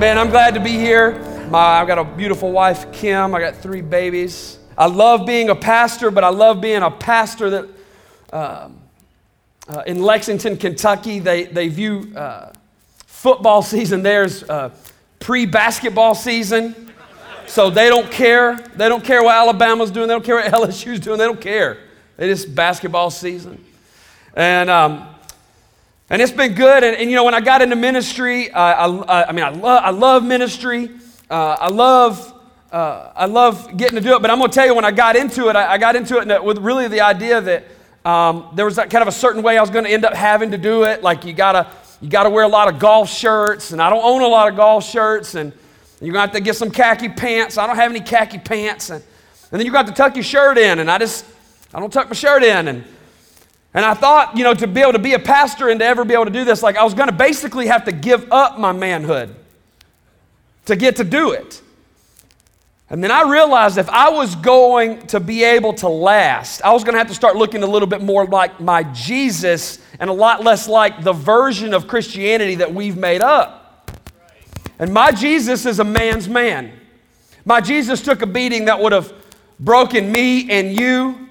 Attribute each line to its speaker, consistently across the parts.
Speaker 1: Man, I'm glad to be here. My, I've got a beautiful wife, Kim. I got three babies. I love being a pastor, but I love being a pastor that um, uh, in Lexington, Kentucky, they, they view uh, football season there as uh, pre basketball season. So they don't care. They don't care what Alabama's doing. They don't care what LSU's doing. They don't care. It is basketball season. And um, and it's been good. And, and, you know, when I got into ministry, uh, I, I mean, I, lo- I love ministry. Uh, I love. Uh, I love getting to do it, but I'm going to tell you when I got into it, I, I got into it with really the idea that um, there was that kind of a certain way I was going to end up having to do it. Like you gotta, you gotta wear a lot of golf shirts, and I don't own a lot of golf shirts, and you're gonna have to get some khaki pants. I don't have any khaki pants, and, and then you got to tuck your shirt in, and I just, I don't tuck my shirt in, and and I thought, you know, to be able to be a pastor and to ever be able to do this, like I was going to basically have to give up my manhood to get to do it. And then I realized if I was going to be able to last, I was going to have to start looking a little bit more like my Jesus and a lot less like the version of Christianity that we've made up. And my Jesus is a man's man. My Jesus took a beating that would have broken me and you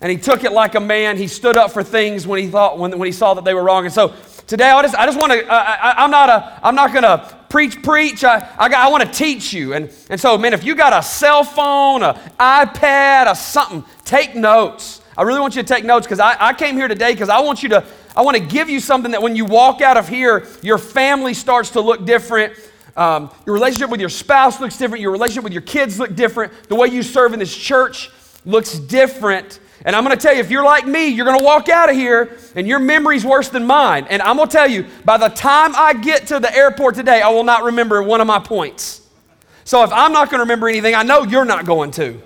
Speaker 1: and he took it like a man. He stood up for things when he thought when, when he saw that they were wrong. And so today, I just I just want to. I, am not a. I'm not going to preach preach. I I, I want to teach you. And and so man, if you got a cell phone, a iPad, a something, take notes. I really want you to take notes because I, I came here today because I want you to. I want to give you something that when you walk out of here, your family starts to look different. Um, your relationship with your spouse looks different. Your relationship with your kids look different. The way you serve in this church looks different. And I'm going to tell you, if you're like me, you're going to walk out of here and your memory's worse than mine. And I'm going to tell you, by the time I get to the airport today, I will not remember one of my points. So if I'm not going to remember anything, I know you're not going to.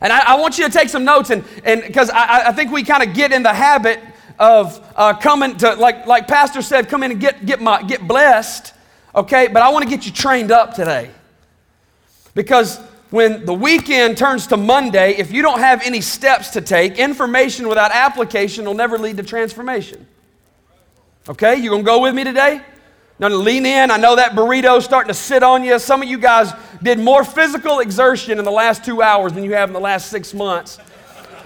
Speaker 1: And I, I want you to take some notes, and because I, I, think we kind of get in the habit of uh, coming to, like, like Pastor said, come in and get, get, my, get blessed, okay? But I want to get you trained up today. Because when the weekend turns to Monday, if you don't have any steps to take, information without application will never lead to transformation. Okay, you gonna go with me today? Now lean in. I know that burrito's starting to sit on you. Some of you guys did more physical exertion in the last two hours than you have in the last six months.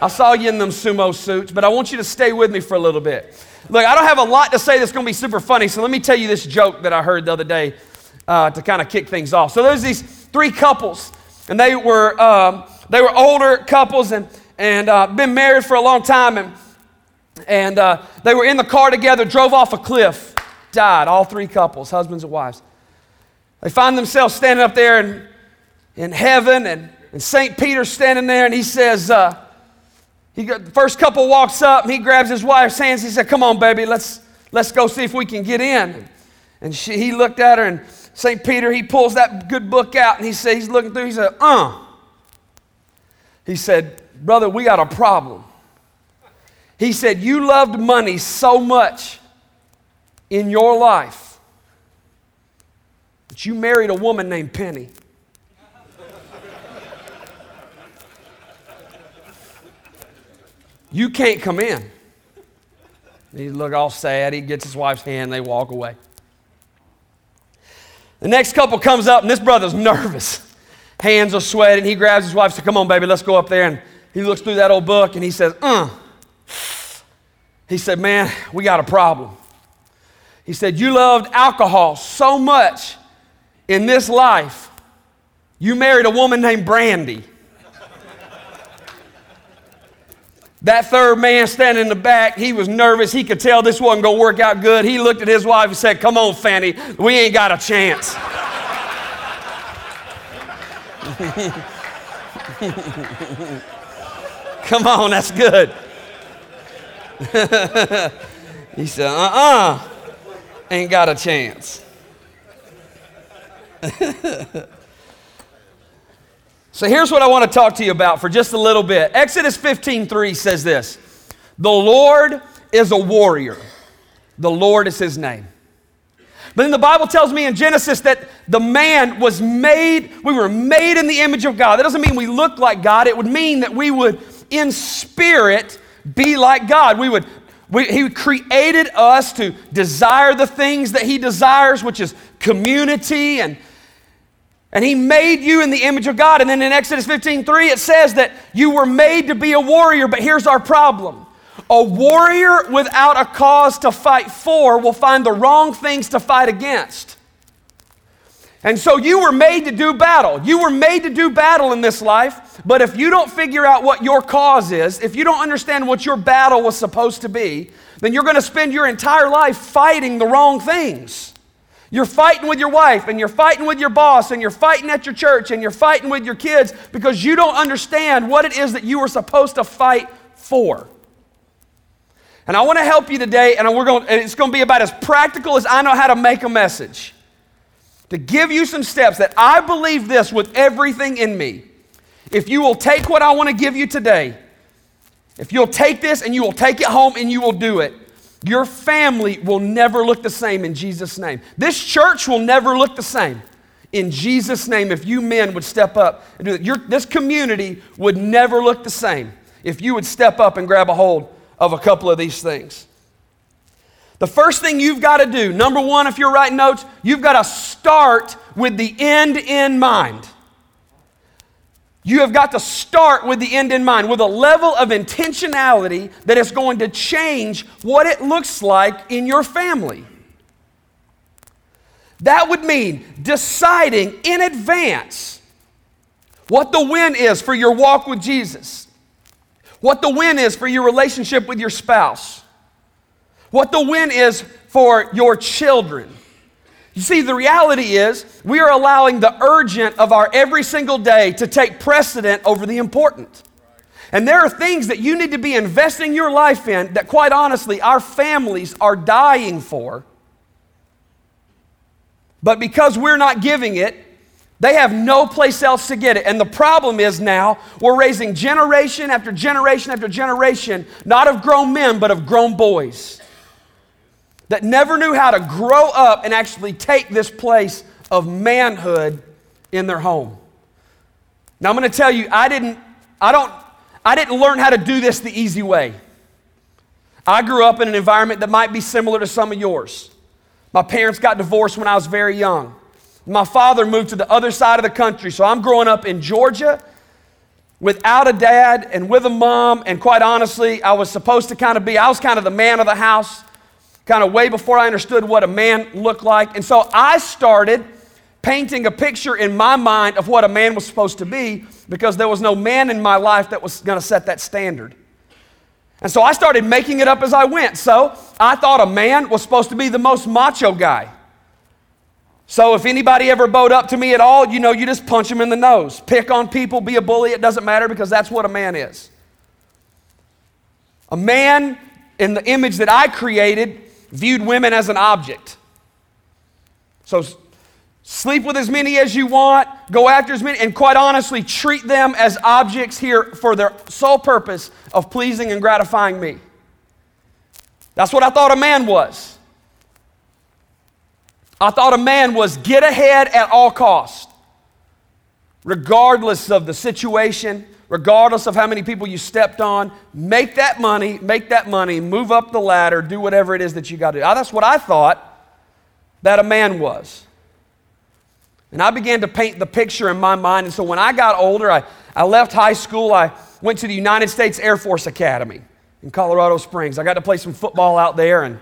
Speaker 1: I saw you in them sumo suits, but I want you to stay with me for a little bit. Look, I don't have a lot to say that's gonna be super funny, so let me tell you this joke that I heard the other day uh, to kind of kick things off. So there's these three couples and they were, um, they were older couples and, and uh, been married for a long time. And, and uh, they were in the car together, drove off a cliff, died, all three couples, husbands and wives. They find themselves standing up there in, in heaven, and, and St. Peter's standing there, and he says, uh, he got, the first couple walks up, and he grabs his wife's hands. He said, Come on, baby, let's, let's go see if we can get in. And she, he looked at her, and St. Peter, he pulls that good book out and he says, he's looking through, he said, uh. He said, Brother, we got a problem. He said, You loved money so much in your life that you married a woman named Penny. You can't come in. He look all sad. He gets his wife's hand. They walk away. The next couple comes up, and this brother's nervous. Hands are sweating. He grabs his wife, says, Come on, baby, let's go up there. And he looks through that old book and he says, Uh. He said, Man, we got a problem. He said, You loved alcohol so much in this life, you married a woman named Brandy. That third man standing in the back, he was nervous. He could tell this wasn't going to work out good. He looked at his wife and said, Come on, Fanny, we ain't got a chance. Come on, that's good. he said, Uh uh-uh, uh, ain't got a chance. So here's what I want to talk to you about for just a little bit. Exodus 15:3 says this: "The Lord is a warrior. The Lord is his name." But then the Bible tells me in Genesis that the man was made, we were made in the image of God. That doesn't mean we look like God. It would mean that we would in spirit be like God. We would We, he created us to desire the things that He desires, which is community and and he made you in the image of God. And then in Exodus 15 3, it says that you were made to be a warrior. But here's our problem a warrior without a cause to fight for will find the wrong things to fight against. And so you were made to do battle. You were made to do battle in this life. But if you don't figure out what your cause is, if you don't understand what your battle was supposed to be, then you're going to spend your entire life fighting the wrong things. You're fighting with your wife, and you're fighting with your boss, and you're fighting at your church, and you're fighting with your kids because you don't understand what it is that you were supposed to fight for. And I want to help you today, and we're going, it's going to be about as practical as I know how to make a message. To give you some steps that I believe this with everything in me. If you will take what I want to give you today, if you'll take this and you will take it home and you will do it, your family will never look the same in Jesus' name. This church will never look the same in Jesus' name if you men would step up and do that. Your, this community would never look the same if you would step up and grab a hold of a couple of these things. The first thing you've got to do, number one, if you're writing notes, you've got to start with the end in mind. You have got to start with the end in mind, with a level of intentionality that is going to change what it looks like in your family. That would mean deciding in advance what the win is for your walk with Jesus, what the win is for your relationship with your spouse, what the win is for your children see, the reality is we are allowing the urgent of our every single day to take precedent over the important. And there are things that you need to be investing your life in that, quite honestly, our families are dying for. But because we're not giving it, they have no place else to get it. And the problem is now we're raising generation after generation after generation, not of grown men, but of grown boys that never knew how to grow up and actually take this place of manhood in their home. Now I'm going to tell you, I didn't, I don't, I didn't learn how to do this the easy way. I grew up in an environment that might be similar to some of yours. My parents got divorced when I was very young. My father moved to the other side of the country, so I'm growing up in Georgia without a dad and with a mom, and quite honestly, I was supposed to kind of be, I was kind of the man of the house kind of way before I understood what a man looked like. And so I started painting a picture in my mind of what a man was supposed to be because there was no man in my life that was going to set that standard. And so I started making it up as I went. So I thought a man was supposed to be the most macho guy. So if anybody ever bowed up to me at all, you know, you just punch them in the nose. Pick on people, be a bully, it doesn't matter because that's what a man is. A man in the image that I created viewed women as an object. So sleep with as many as you want, go after as many, and quite honestly, treat them as objects here for their sole purpose of pleasing and gratifying me. That's what I thought a man was. I thought a man was get ahead at all cost, regardless of the situation, regardless of how many people you stepped on, make that money, make that money, move up the ladder, do whatever it is that you got to do. Ah, that's what I thought that a man was. And I began to paint the picture in my mind. And so when I got older, I, I left high school. I went to the United States Air Force Academy in Colorado Springs. I got to play some football out there. And,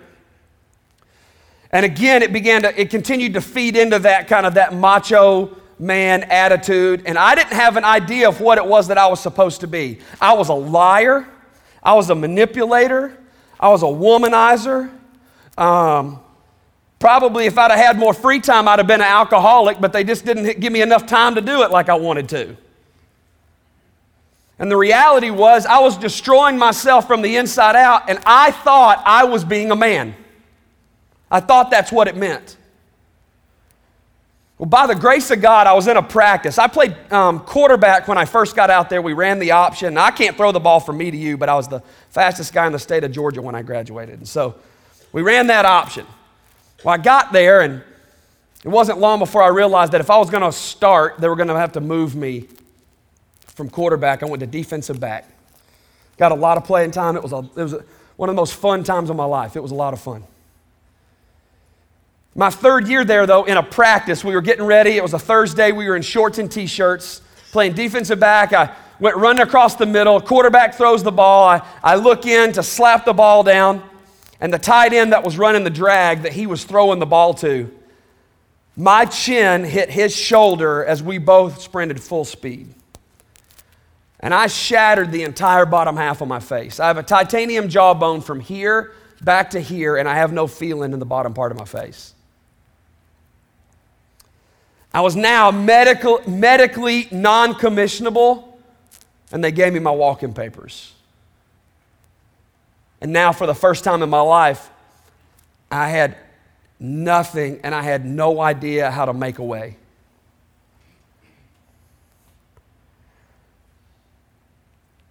Speaker 1: and again, it began to, it continued to feed into that kind of that macho man attitude, and I didn't have an idea of what it was that I was supposed to be. I was a liar, I was a manipulator, I was a womanizer. Um, probably if I'd have had more free time, I'd have been an alcoholic, but they just didn't give me enough time to do it like I wanted to. And the reality was, I was destroying myself from the inside out, and I thought I was being a man. I thought that's what it meant. Well, by the grace of God, I was in a practice. I played um, quarterback when I first got out there. We ran the option. I can't throw the ball from me to you, but I was the fastest guy in the state of Georgia when I graduated. And so we ran that option. Well, I got there, and it wasn't long before I realized that if I was going to start, they were going to have to move me from quarterback. I went to defensive back. Got a lot of playing time. It was, a, it was a, one of the most fun times of my life. It was a lot of fun. My third year there, though, in a practice, we were getting ready. It was a Thursday. We were in shorts and t shirts, playing defensive back. I went running across the middle. Quarterback throws the ball. I, I look in to slap the ball down. And the tight end that was running the drag that he was throwing the ball to, my chin hit his shoulder as we both sprinted full speed. And I shattered the entire bottom half of my face. I have a titanium jawbone from here back to here, and I have no feeling in the bottom part of my face. I was now medical, medically non commissionable, and they gave me my walking papers. And now, for the first time in my life, I had nothing and I had no idea how to make a way.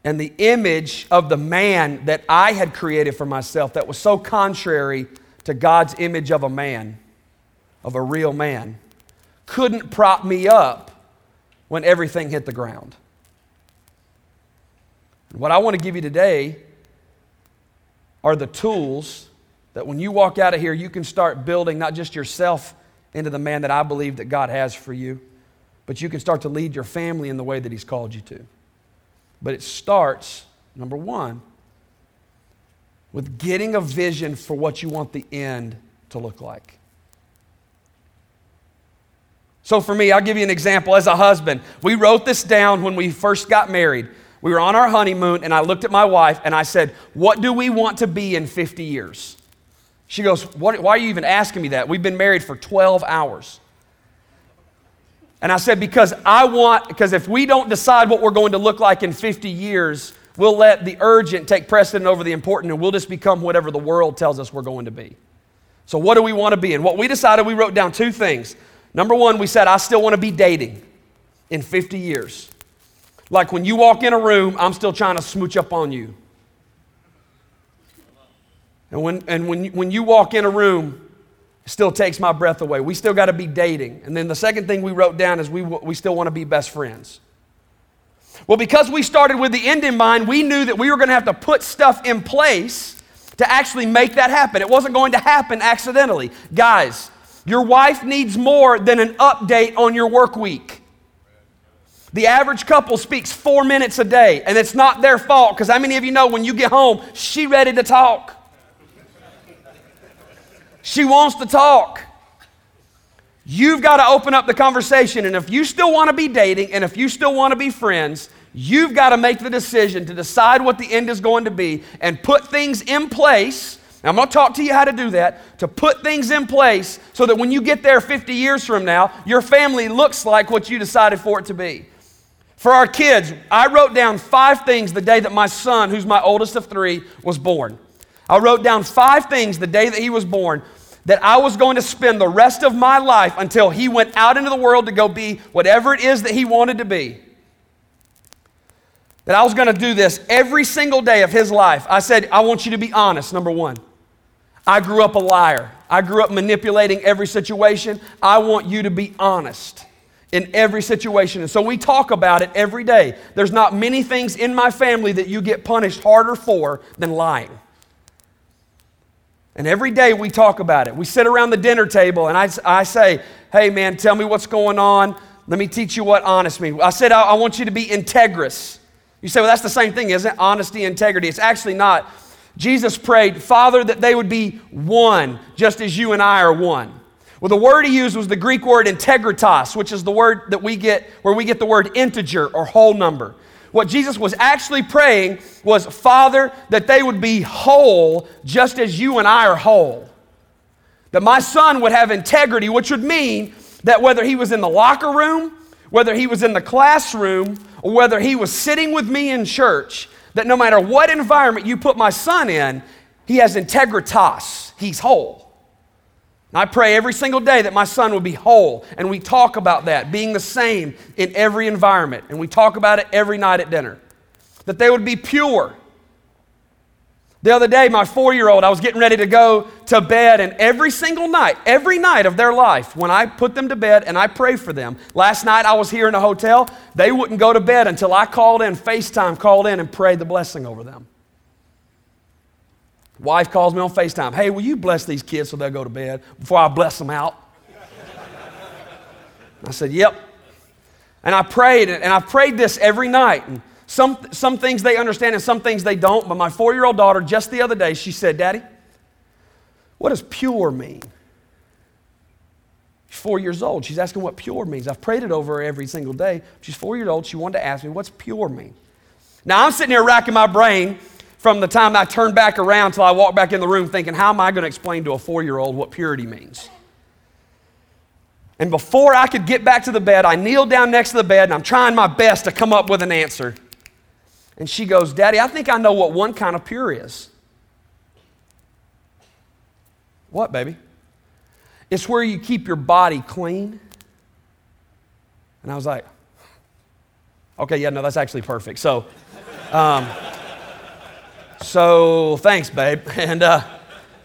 Speaker 1: And the image of the man that I had created for myself that was so contrary to God's image of a man, of a real man, couldn't prop me up when everything hit the ground. What I want to give you today are the tools that when you walk out of here, you can start building not just yourself into the man that I believe that God has for you, but you can start to lead your family in the way that He's called you to. But it starts, number one, with getting a vision for what you want the end to look like. So, for me, I'll give you an example. As a husband, we wrote this down when we first got married. We were on our honeymoon, and I looked at my wife and I said, What do we want to be in 50 years? She goes, Why are you even asking me that? We've been married for 12 hours. And I said, Because I want, because if we don't decide what we're going to look like in 50 years, we'll let the urgent take precedent over the important, and we'll just become whatever the world tells us we're going to be. So, what do we want to be? And what we decided, we wrote down two things. Number one, we said, I still want to be dating in 50 years. Like when you walk in a room, I'm still trying to smooch up on you. And when, and when, when you walk in a room, still takes my breath away. We still got to be dating. And then the second thing we wrote down is we, we still want to be best friends. Well, because we started with the end in mind, we knew that we were going to have to put stuff in place to actually make that happen. It wasn't going to happen accidentally. Guys, your wife needs more than an update on your work week. The average couple speaks four minutes a day, and it's not their fault because how many of you know when you get home, she ready to talk? She wants to talk. You've got to open up the conversation, and if you still want to be dating and if you still want to be friends, you've got to make the decision to decide what the end is going to be and put things in place. I'm going to talk to you how to do that, to put things in place so that when you get there 50 years from now, your family looks like what you decided for it to be. For our kids, I wrote down five things the day that my son, who's my oldest of three, was born. I wrote down five things the day that he was born that I was going to spend the rest of my life until he went out into the world to go be whatever it is that he wanted to be. That I was going to do this every single day of his life. I said, I want you to be honest, number one. I grew up a liar. I grew up manipulating every situation. I want you to be honest in every situation. And so we talk about it every day. There's not many things in my family that you get punished harder for than lying. And every day we talk about it. We sit around the dinner table and I, I say, hey man, tell me what's going on. Let me teach you what honest means. I said, I, I want you to be integrous. You say, well, that's the same thing, isn't it? Honesty, integrity. It's actually not. Jesus prayed, Father, that they would be one, just as you and I are one. Well, the word he used was the Greek word integritas, which is the word that we get, where we get the word integer or whole number. What Jesus was actually praying was, Father, that they would be whole just as you and I are whole. That my son would have integrity, which would mean that whether he was in the locker room, whether he was in the classroom, or whether he was sitting with me in church, that no matter what environment you put my son in, he has integritas. He's whole. I pray every single day that my son will be whole. And we talk about that being the same in every environment. And we talk about it every night at dinner. That they would be pure. The other day, my four year old, I was getting ready to go to bed, and every single night, every night of their life, when I put them to bed and I pray for them, last night I was here in a hotel, they wouldn't go to bed until I called in, FaceTime called in, and prayed the blessing over them. Wife calls me on FaceTime. Hey, will you bless these kids so they'll go to bed before I bless them out? I said, Yep. And I prayed, and I prayed this every night. And some, some things they understand and some things they don't. But my four year old daughter, just the other day, she said, Daddy, what does pure mean? She's four years old. She's asking what pure means. I've prayed it over her every single day. She's four years old. She wanted to ask me, What's pure mean? Now I'm sitting here racking my brain from the time I turned back around till I walked back in the room thinking, How am I going to explain to a four year old what purity means? And before I could get back to the bed, I kneeled down next to the bed and I'm trying my best to come up with an answer. And she goes, Daddy, I think I know what one kind of pure is. What, baby? It's where you keep your body clean. And I was like, okay, yeah, no, that's actually perfect. So, um, so thanks, babe. And uh,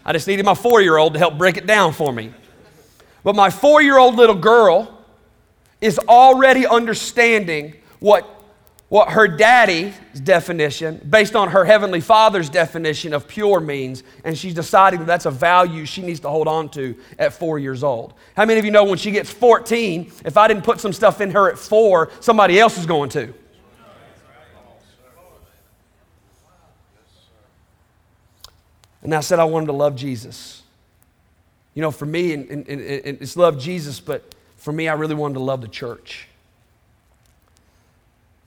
Speaker 1: I just needed my four year old to help break it down for me. But my four year old little girl is already understanding what what her daddy's definition, based on her heavenly father's definition of pure means, and she's deciding that that's a value she needs to hold on to at four years old. How many of you know when she gets 14, if I didn't put some stuff in her at four, somebody else is going to? And I said I wanted to love Jesus. You know, for me, and, and, and it's love Jesus, but for me, I really wanted to love the church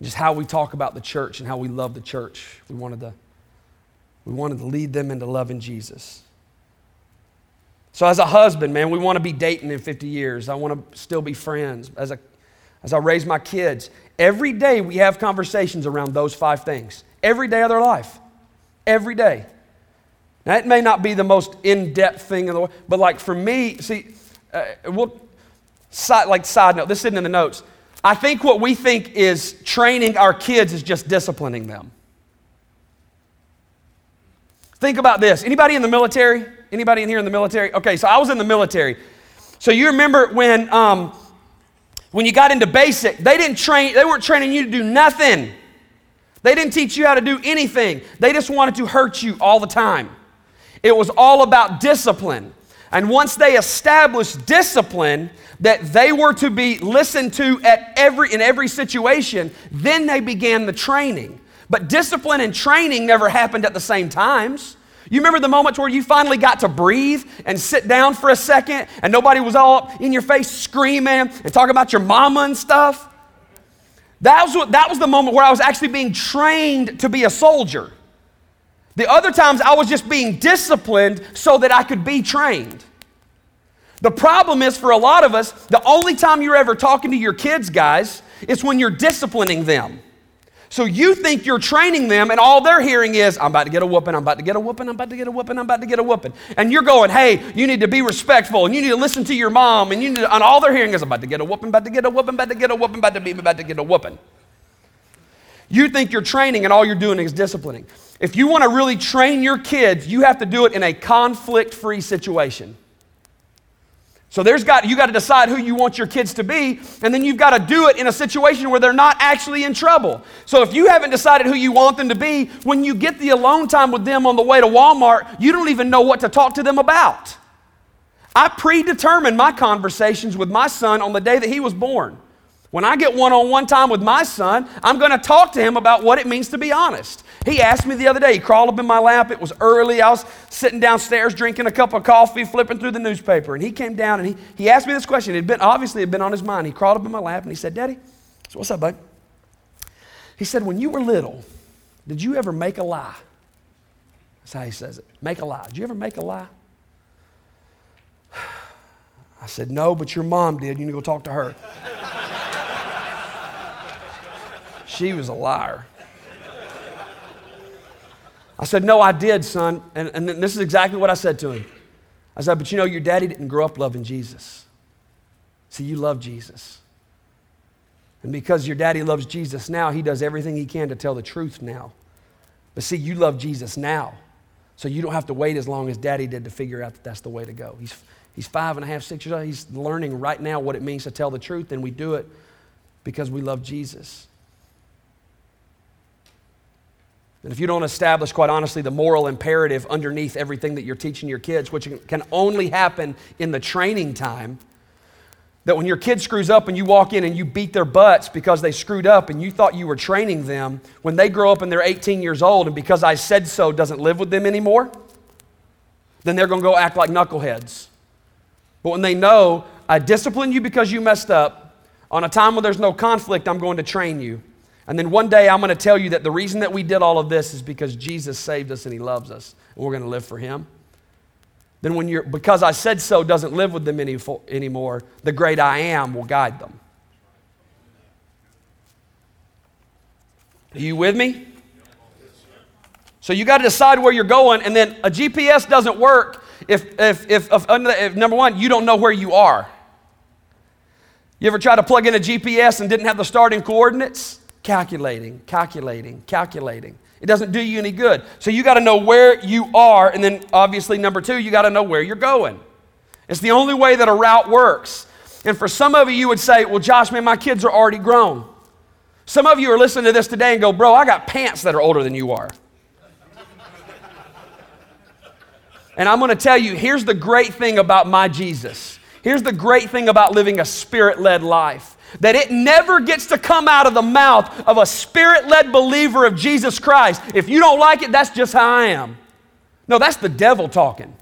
Speaker 1: just how we talk about the church and how we love the church. We wanted to, we wanted to lead them into loving Jesus. So, as a husband, man, we want to be dating in 50 years. I want to still be friends. As, a, as I raise my kids, every day we have conversations around those five things. Every day of their life. Every day. Now, it may not be the most in depth thing in the world, but like for me, see, uh, we'll, side, like side note, this isn't in the notes. I think what we think is training our kids is just disciplining them. Think about this. Anybody in the military? Anybody in here in the military? Okay, so I was in the military. So you remember when um, when you got into basic, they didn't train, they weren't training you to do nothing. They didn't teach you how to do anything. They just wanted to hurt you all the time. It was all about discipline. And once they established discipline, that they were to be listened to at every, in every situation, then they began the training. But discipline and training never happened at the same times. You remember the moments where you finally got to breathe and sit down for a second and nobody was all in your face screaming and talking about your mama and stuff? That was, what, that was the moment where I was actually being trained to be a soldier. The other times I was just being disciplined so that I could be trained. The problem is for a lot of us, the only time you're ever talking to your kids, guys, is when you're disciplining them. So you think you're training them, and all they're hearing is, I'm about to get a whooping, I'm about to get a whooping, I'm about to get a whooping, I'm about to get a whooping. And you're going, hey, you need to be respectful, and you need to listen to your mom, and you need to, and all they're hearing is, I'm about to get a whooping, about to get a whooping, about to get a whooping, about to be about to get a whooping. You think you're training, and all you're doing is disciplining. If you want to really train your kids, you have to do it in a conflict free situation. So there's got you got to decide who you want your kids to be, and then you've got to do it in a situation where they're not actually in trouble. So if you haven't decided who you want them to be, when you get the alone time with them on the way to Walmart, you don't even know what to talk to them about. I predetermined my conversations with my son on the day that he was born. When I get one on one time with my son, I'm going to talk to him about what it means to be honest. He asked me the other day, he crawled up in my lap. It was early. I was sitting downstairs drinking a cup of coffee, flipping through the newspaper. And he came down and he, he asked me this question. It had been, obviously, it had been on his mind. He crawled up in my lap and he said, Daddy, so what's up, bud? He said, When you were little, did you ever make a lie? That's how he says it. Make a lie. Did you ever make a lie? I said, No, but your mom did. You need to go talk to her. She was a liar. I said, No, I did, son. And, and this is exactly what I said to him. I said, But you know, your daddy didn't grow up loving Jesus. See, you love Jesus. And because your daddy loves Jesus now, he does everything he can to tell the truth now. But see, you love Jesus now. So you don't have to wait as long as daddy did to figure out that that's the way to go. He's, he's five and a half, six years old. He's learning right now what it means to tell the truth, and we do it because we love Jesus. And if you don't establish, quite honestly, the moral imperative underneath everything that you're teaching your kids, which can only happen in the training time, that when your kid screws up and you walk in and you beat their butts because they screwed up and you thought you were training them, when they grow up and they're 18 years old and because I said so doesn't live with them anymore, then they're going to go act like knuckleheads. But when they know, I discipline you because you messed up, on a time when there's no conflict, I'm going to train you. And then one day I'm going to tell you that the reason that we did all of this is because Jesus saved us and he loves us, and we're going to live for him. Then when you're, because I said so doesn't live with them any, anymore, the great I am will guide them. Are you with me? So you got to decide where you're going, and then a GPS doesn't work if, if, if, if, if, number one, you don't know where you are. You ever try to plug in a GPS and didn't have the starting coordinates? Calculating, calculating, calculating. It doesn't do you any good. So you got to know where you are, and then obviously, number two, you got to know where you're going. It's the only way that a route works. And for some of you, you would say, Well, Josh, man, my kids are already grown. Some of you are listening to this today and go, Bro, I got pants that are older than you are. and I'm going to tell you here's the great thing about my Jesus. Here's the great thing about living a spirit led life that it never gets to come out of the mouth of a spirit led believer of Jesus Christ. If you don't like it, that's just how I am. No, that's the devil talking.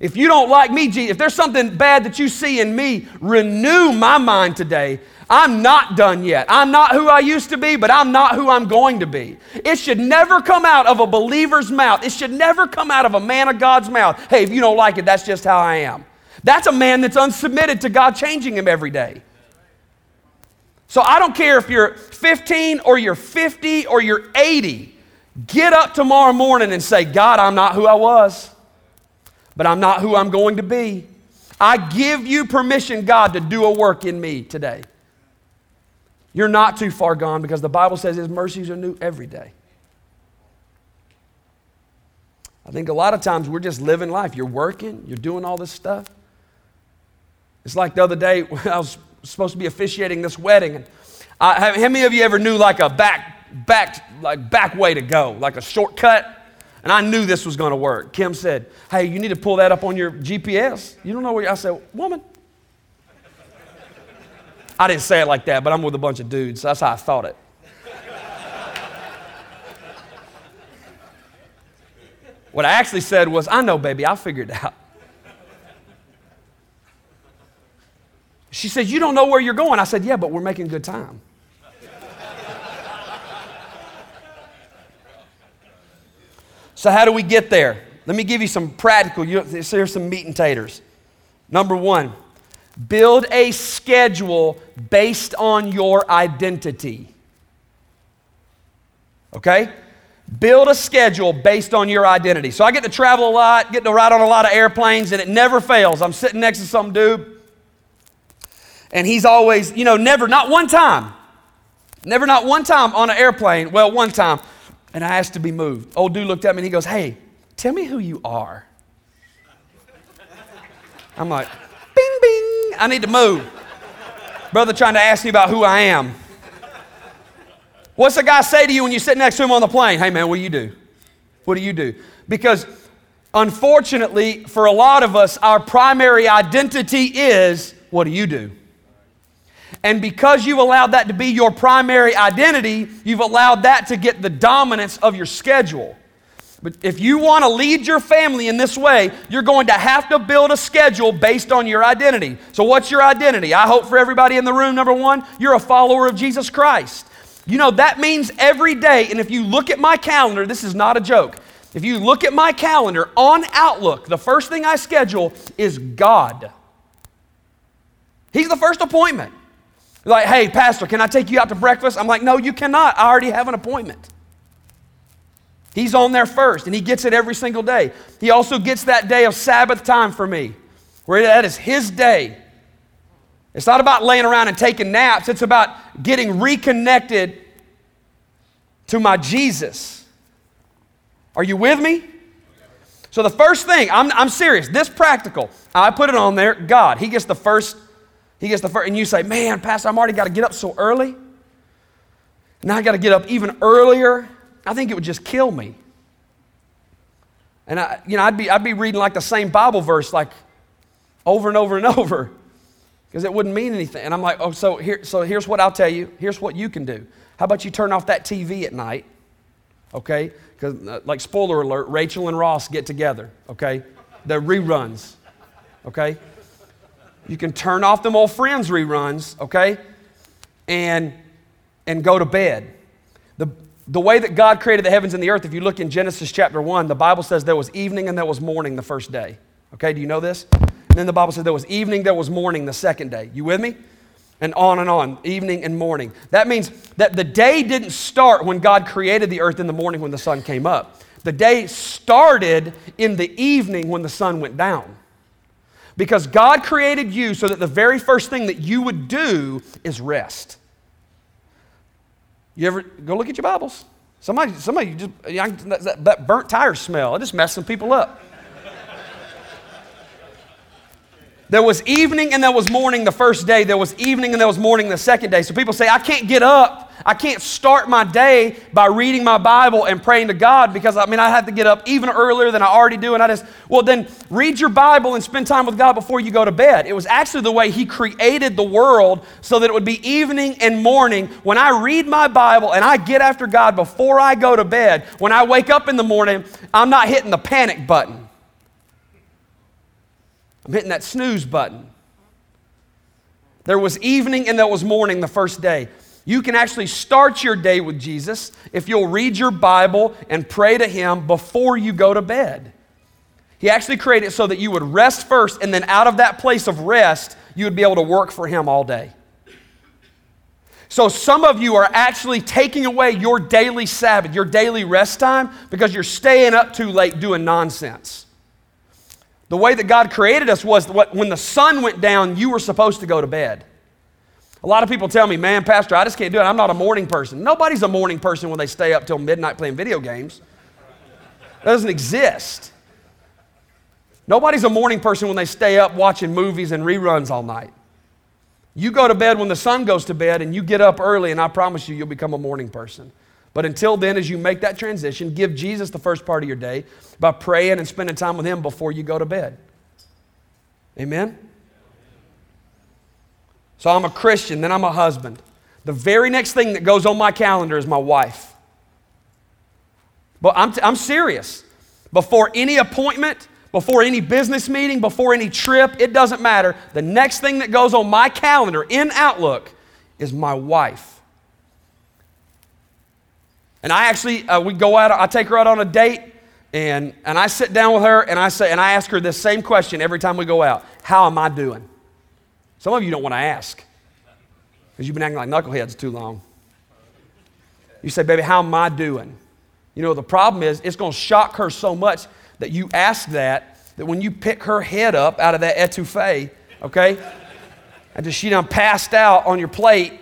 Speaker 1: If you don't like me, if there's something bad that you see in me, renew my mind today. I'm not done yet. I'm not who I used to be, but I'm not who I'm going to be. It should never come out of a believer's mouth. It should never come out of a man of God's mouth. Hey, if you don't like it, that's just how I am. That's a man that's unsubmitted to God changing him every day. So I don't care if you're 15 or you're 50 or you're 80. Get up tomorrow morning and say, God, I'm not who I was, but I'm not who I'm going to be. I give you permission, God, to do a work in me today. You're not too far gone because the Bible says His mercies are new every day. I think a lot of times we're just living life. You're working, you're doing all this stuff. It's like the other day, when I was supposed to be officiating this wedding. And how many of you ever knew like a back, back, like back way to go, like a shortcut? And I knew this was going to work. Kim said, "Hey, you need to pull that up on your GPS. You don't know where." I said, "Woman." I didn't say it like that, but I'm with a bunch of dudes. So that's how I thought it. what I actually said was, "I know, baby. I figured it out." She said, You don't know where you're going. I said, Yeah, but we're making good time. so, how do we get there? Let me give you some practical, here's some meat and taters. Number one, build a schedule based on your identity. Okay? Build a schedule based on your identity. So I get to travel a lot, get to ride on a lot of airplanes, and it never fails. I'm sitting next to some dude and he's always, you know, never, not one time, never, not one time on an airplane. Well, one time, and I asked to be moved. Old dude looked at me and he goes, Hey, tell me who you are. I'm like, Bing, bing, I need to move. Brother trying to ask me about who I am. What's the guy say to you when you sit next to him on the plane? Hey, man, what do you do? What do you do? Because unfortunately, for a lot of us, our primary identity is what do you do? And because you've allowed that to be your primary identity, you've allowed that to get the dominance of your schedule. But if you want to lead your family in this way, you're going to have to build a schedule based on your identity. So, what's your identity? I hope for everybody in the room, number one, you're a follower of Jesus Christ. You know, that means every day, and if you look at my calendar, this is not a joke. If you look at my calendar on Outlook, the first thing I schedule is God. He's the first appointment. Like, hey, Pastor, can I take you out to breakfast? I'm like, no, you cannot. I already have an appointment. He's on there first, and he gets it every single day. He also gets that day of Sabbath time for me, where that is his day. It's not about laying around and taking naps, it's about getting reconnected to my Jesus. Are you with me? So, the first thing, I'm, I'm serious, this practical, I put it on there, God. He gets the first he gets the first, and you say, Man, Pastor, I'm already got to get up so early. Now I got to get up even earlier. I think it would just kill me. And I, you know, I'd be, I'd be reading like the same Bible verse like over and over and over because it wouldn't mean anything. And I'm like, oh, so, here, so here's what I'll tell you. Here's what you can do. How about you turn off that TV at night? Okay? Because, uh, like, spoiler alert, Rachel and Ross get together. Okay? The reruns. Okay? You can turn off them old friends reruns. Okay? And, and go to bed. The, the way that God created the heavens and the earth, if you look in Genesis chapter 1, the Bible says there was evening and there was morning the first day. Okay, do you know this? And then the Bible says there was evening, there was morning the second day. You with me? And on and on, evening and morning. That means that the day didn't start when God created the earth in the morning when the sun came up. The day started in the evening when the sun went down. Because God created you so that the very first thing that you would do is rest. You ever go look at your Bibles? Somebody, somebody just that, that burnt tire smell. It just some people up. There was evening and there was morning the first day. There was evening and there was morning the second day. So people say, I can't get up. I can't start my day by reading my Bible and praying to God because I mean, I have to get up even earlier than I already do. And I just, well, then read your Bible and spend time with God before you go to bed. It was actually the way He created the world so that it would be evening and morning. When I read my Bible and I get after God before I go to bed, when I wake up in the morning, I'm not hitting the panic button. I'm hitting that snooze button. There was evening and there was morning the first day. You can actually start your day with Jesus if you'll read your Bible and pray to Him before you go to bed. He actually created it so that you would rest first, and then out of that place of rest, you would be able to work for Him all day. So, some of you are actually taking away your daily Sabbath, your daily rest time, because you're staying up too late doing nonsense. The way that God created us was when the sun went down, you were supposed to go to bed. A lot of people tell me, man, Pastor, I just can't do it. I'm not a morning person. Nobody's a morning person when they stay up till midnight playing video games. That doesn't exist. Nobody's a morning person when they stay up watching movies and reruns all night. You go to bed when the sun goes to bed and you get up early, and I promise you, you'll become a morning person. But until then, as you make that transition, give Jesus the first part of your day by praying and spending time with Him before you go to bed. Amen? So I'm a Christian, then I'm a husband. The very next thing that goes on my calendar is my wife. But I'm, t- I'm serious. Before any appointment, before any business meeting, before any trip, it doesn't matter. The next thing that goes on my calendar in Outlook is my wife. And I actually, uh, we go out, I take her out on a date, and, and I sit down with her and I say, and I ask her this same question every time we go out How am I doing? Some of you don't want to ask because you've been acting like knuckleheads too long. You say, Baby, how am I doing? You know, the problem is it's going to shock her so much that you ask that, that when you pick her head up out of that etouffee, okay, and just she done passed out on your plate,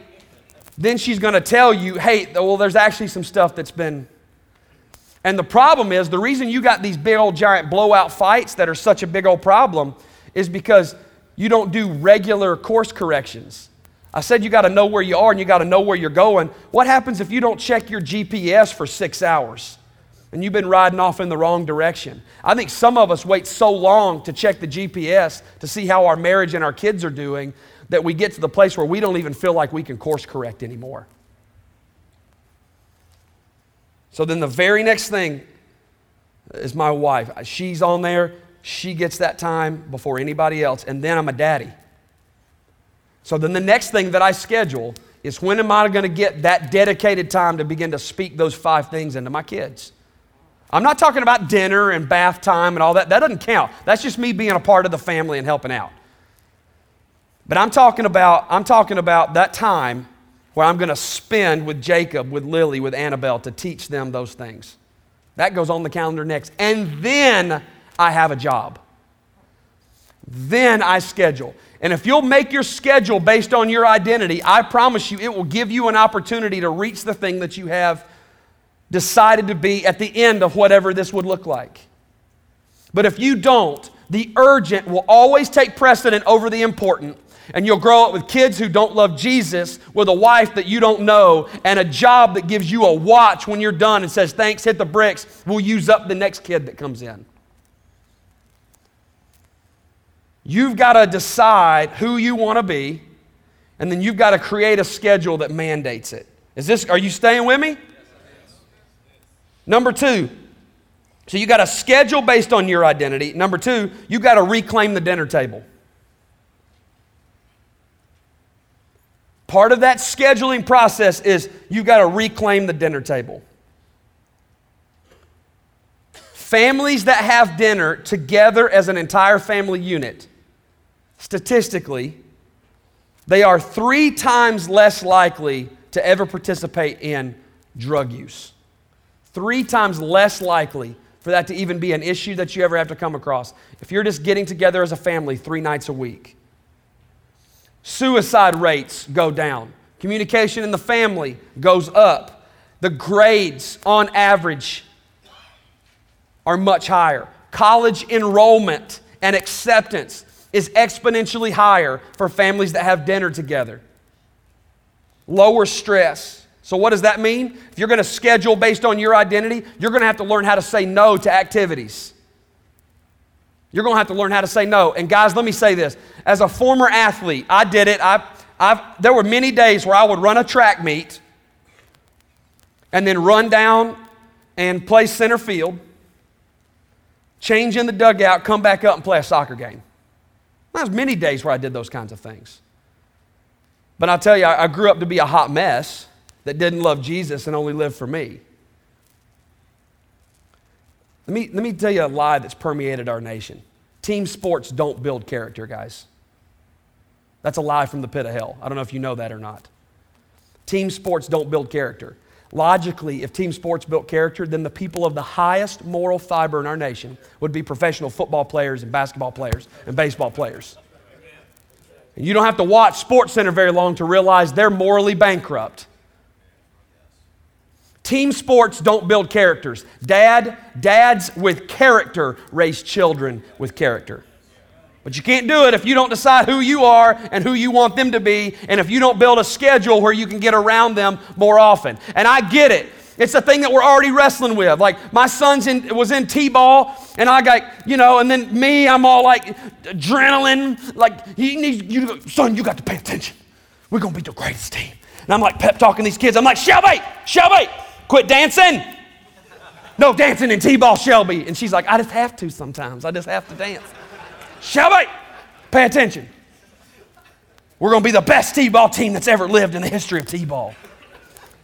Speaker 1: then she's going to tell you, hey, well, there's actually some stuff that's been. And the problem is, the reason you got these big old giant blowout fights that are such a big old problem is because you don't do regular course corrections. I said you got to know where you are and you got to know where you're going. What happens if you don't check your GPS for six hours and you've been riding off in the wrong direction? I think some of us wait so long to check the GPS to see how our marriage and our kids are doing that we get to the place where we don't even feel like we can course correct anymore. So then the very next thing is my wife. She's on there, she gets that time before anybody else, and then I'm a daddy. So then the next thing that I schedule is when am I going to get that dedicated time to begin to speak those five things into my kids? I'm not talking about dinner and bath time and all that. That doesn't count. That's just me being a part of the family and helping out. But I'm talking about, I'm talking about that time where I'm going to spend with Jacob, with Lily, with Annabelle to teach them those things. That goes on the calendar next. And then I have a job. Then I schedule. And if you'll make your schedule based on your identity, I promise you it will give you an opportunity to reach the thing that you have decided to be at the end of whatever this would look like. But if you don't, the urgent will always take precedent over the important. And you'll grow up with kids who don't love Jesus, with a wife that you don't know, and a job that gives you a watch when you're done and says, Thanks, hit the bricks. We'll use up the next kid that comes in. You've got to decide who you want to be, and then you've got to create a schedule that mandates it. Is this, are you staying with me? Number two, so you got a schedule based on your identity. Number two, you got to reclaim the dinner table. Part of that scheduling process is you've got to reclaim the dinner table. Families that have dinner together as an entire family unit, statistically, they are three times less likely to ever participate in drug use. Three times less likely for that to even be an issue that you ever have to come across. If you're just getting together as a family three nights a week, suicide rates go down, communication in the family goes up, the grades on average are much higher. College enrollment and acceptance is exponentially higher for families that have dinner together. Lower stress, so, what does that mean? If you're going to schedule based on your identity, you're going to have to learn how to say no to activities. You're going to have to learn how to say no. And, guys, let me say this. As a former athlete, I did it. I, I've, there were many days where I would run a track meet and then run down and play center field, change in the dugout, come back up and play a soccer game. There was many days where I did those kinds of things. But I'll tell you, I grew up to be a hot mess that didn't love Jesus and only lived for me. Let me, let me tell you a lie that's permeated our nation. Team sports don't build character, guys. That's a lie from the pit of hell. I don't know if you know that or not. Team sports don't build character. Logically, if team sports built character, then the people of the highest moral fiber in our nation would be professional football players and basketball players and baseball players. And you don't have to watch Sports Center very long to realize they're morally bankrupt. Team sports don't build characters. Dad, dads with character raise children with character. But you can't do it if you don't decide who you are and who you want them to be, and if you don't build a schedule where you can get around them more often. And I get it. It's a thing that we're already wrestling with. Like my son's in, was in t-ball, and I got you know, and then me, I'm all like adrenaline. Like he needs you, son, you got to pay attention. We're gonna be the greatest team. And I'm like pep talking these kids. I'm like Shelby, Shelby, Quit dancing. No dancing in T ball, Shelby. And she's like, I just have to sometimes. I just have to dance. Shelby, pay attention. We're going to be the best T ball team that's ever lived in the history of T ball.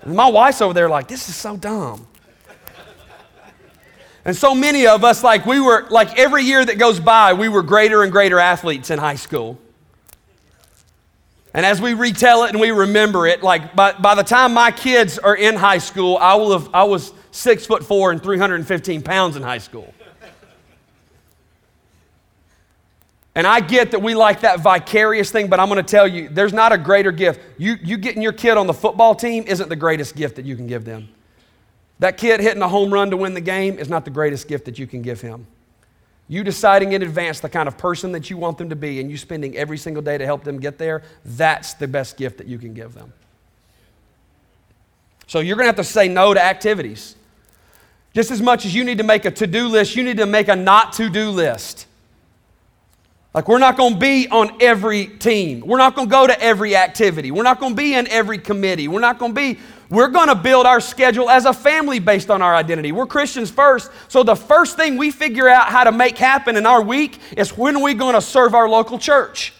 Speaker 1: My wife's over there like, this is so dumb. And so many of us, like we were, like every year that goes by, we were greater and greater athletes in high school. And as we retell it and we remember it, like by, by the time my kids are in high school, I, will have, I was six foot four and 315 pounds in high school. And I get that we like that vicarious thing, but I'm going to tell you, there's not a greater gift. You, you getting your kid on the football team isn't the greatest gift that you can give them. That kid hitting a home run to win the game is not the greatest gift that you can give him. You deciding in advance the kind of person that you want them to be and you spending every single day to help them get there, that's the best gift that you can give them. So you're going to have to say no to activities. Just as much as you need to make a to do list, you need to make a not to do list. Like, we're not going to be on every team. We're not going to go to every activity. We're not going to be in every committee. We're not going to be we're going to build our schedule as a family based on our identity. We're Christians first. So the first thing we figure out how to make happen in our week is when are we going to serve our local church?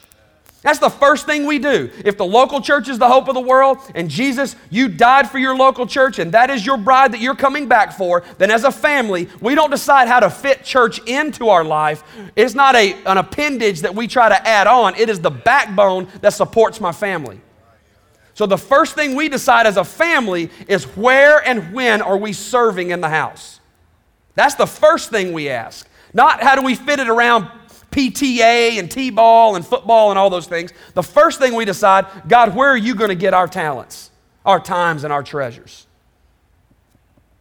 Speaker 1: That's the first thing we do. If the local church is the hope of the world and Jesus, you died for your local church and that is your bride that you're coming back for, then as a family, we don't decide how to fit church into our life. It's not a, an appendage that we try to add on, it is the backbone that supports my family. So the first thing we decide as a family is where and when are we serving in the house? That's the first thing we ask. Not how do we fit it around PTA and T ball and football and all those things. The first thing we decide, God, where are you going to get our talents, our times, and our treasures?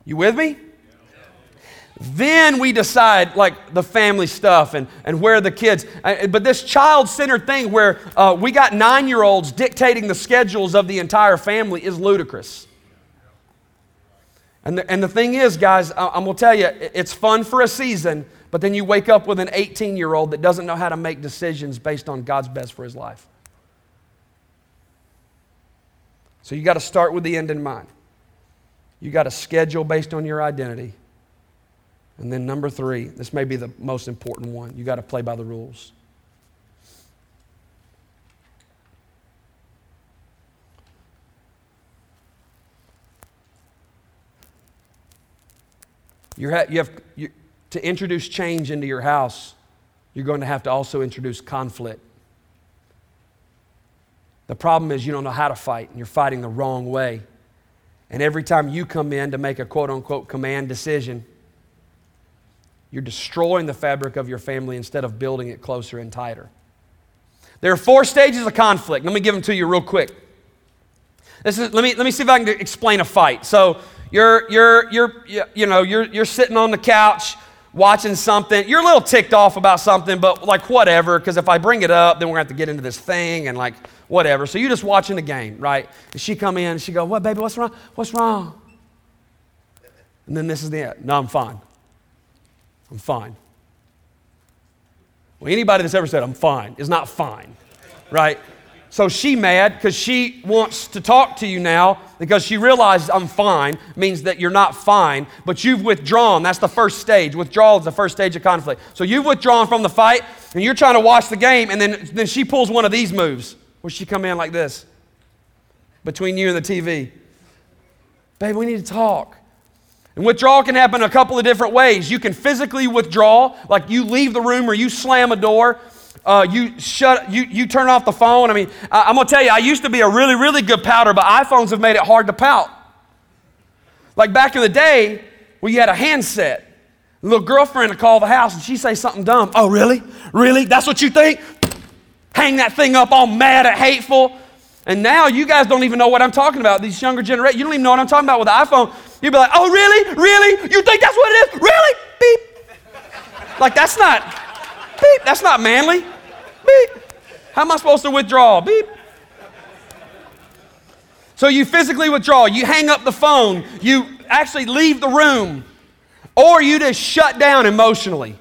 Speaker 1: You with me? Then we decide, like, the family stuff and, and where the kids. But this child centered thing where uh, we got nine year olds dictating the schedules of the entire family is ludicrous. And the, and the thing is, guys, I'm going to tell you, it's fun for a season, but then you wake up with an 18 year old that doesn't know how to make decisions based on God's best for his life. So you got to start with the end in mind. You got to schedule based on your identity. And then number three, this may be the most important one you got to play by the rules. you you have to introduce change into your house, you're going to have to also introduce conflict. The problem is you don't know how to fight and you're fighting the wrong way. And every time you come in to make a quote unquote command decision, you're destroying the fabric of your family instead of building it closer and tighter. There are four stages of conflict. Let me give them to you real quick. This is, let, me, let me see if I can explain a fight. So you're, you're, you're, you know, you're, you're sitting on the couch watching something. You're a little ticked off about something, but like whatever, because if I bring it up, then we're to have to get into this thing and like whatever. So you're just watching the game, right? And she come in and she go, what, baby, what's wrong? What's wrong? And then this is the end. No, I'm fine. I'm fine. Well, anybody that's ever said, I'm fine, is not fine, right? So she mad because she wants to talk to you now because she realizes I'm fine, means that you're not fine, but you've withdrawn. That's the first stage. Withdrawal is the first stage of conflict. So you've withdrawn from the fight and you're trying to watch the game, and then, then she pulls one of these moves where she come in like this between you and the TV. Babe, we need to talk. And withdrawal can happen a couple of different ways. You can physically withdraw, like you leave the room or you slam a door. Uh, you shut, you, you turn off the phone. I mean, I, am gonna tell you, I used to be a really, really good pouter, but iPhones have made it hard to pout. Like back in the day, where you had a handset, a little girlfriend would call the house and she say something dumb. Oh, really? Really? That's what you think? Hang that thing up all mad and hateful. And now you guys don't even know what I'm talking about. These younger generation, you don't even know what I'm talking about with the iPhone. You'd be like, oh, really? Really? You think that's what it is? Really? Beep. Like, that's not, beep, that's not manly. Beep. How am I supposed to withdraw? Beep. So you physically withdraw, you hang up the phone, you actually leave the room, or you just shut down emotionally.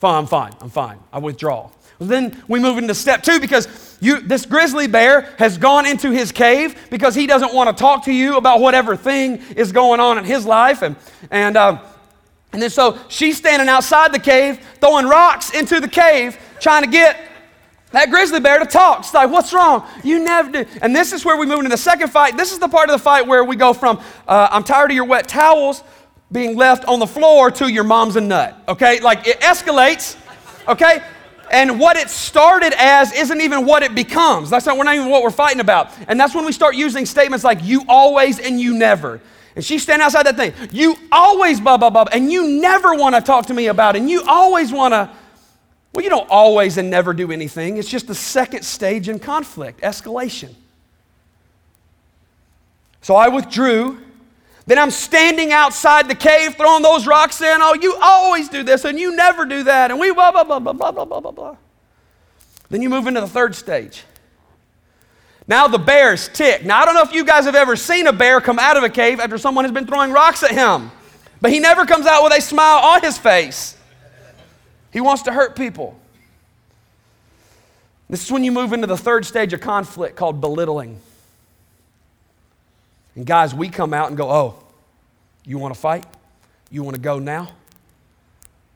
Speaker 1: Fine, I'm fine, I'm fine. I withdraw. Then we move into step two because you, this grizzly bear has gone into his cave because he doesn't want to talk to you about whatever thing is going on in his life. And, and, uh, and then so she's standing outside the cave, throwing rocks into the cave, trying to get that grizzly bear to talk. It's like, what's wrong? You never do. And this is where we move into the second fight. This is the part of the fight where we go from, uh, I'm tired of your wet towels being left on the floor to your mom's a nut. Okay? Like it escalates. Okay? and what it started as isn't even what it becomes. That's not, we're not even what we're fighting about. And that's when we start using statements like you always and you never. And she's standing outside that thing. You always blah, blah, blah, and you never want to talk to me about it. And you always want to, well, you don't always and never do anything. It's just the second stage in conflict, escalation. So I withdrew then I'm standing outside the cave throwing those rocks in. Oh, you always do this and you never do that. And we blah, blah, blah, blah, blah, blah, blah, blah, blah. Then you move into the third stage. Now the bear's tick. Now I don't know if you guys have ever seen a bear come out of a cave after someone has been throwing rocks at him, but he never comes out with a smile on his face. He wants to hurt people. This is when you move into the third stage of conflict called belittling. And guys, we come out and go, oh, you want to fight? You want to go now?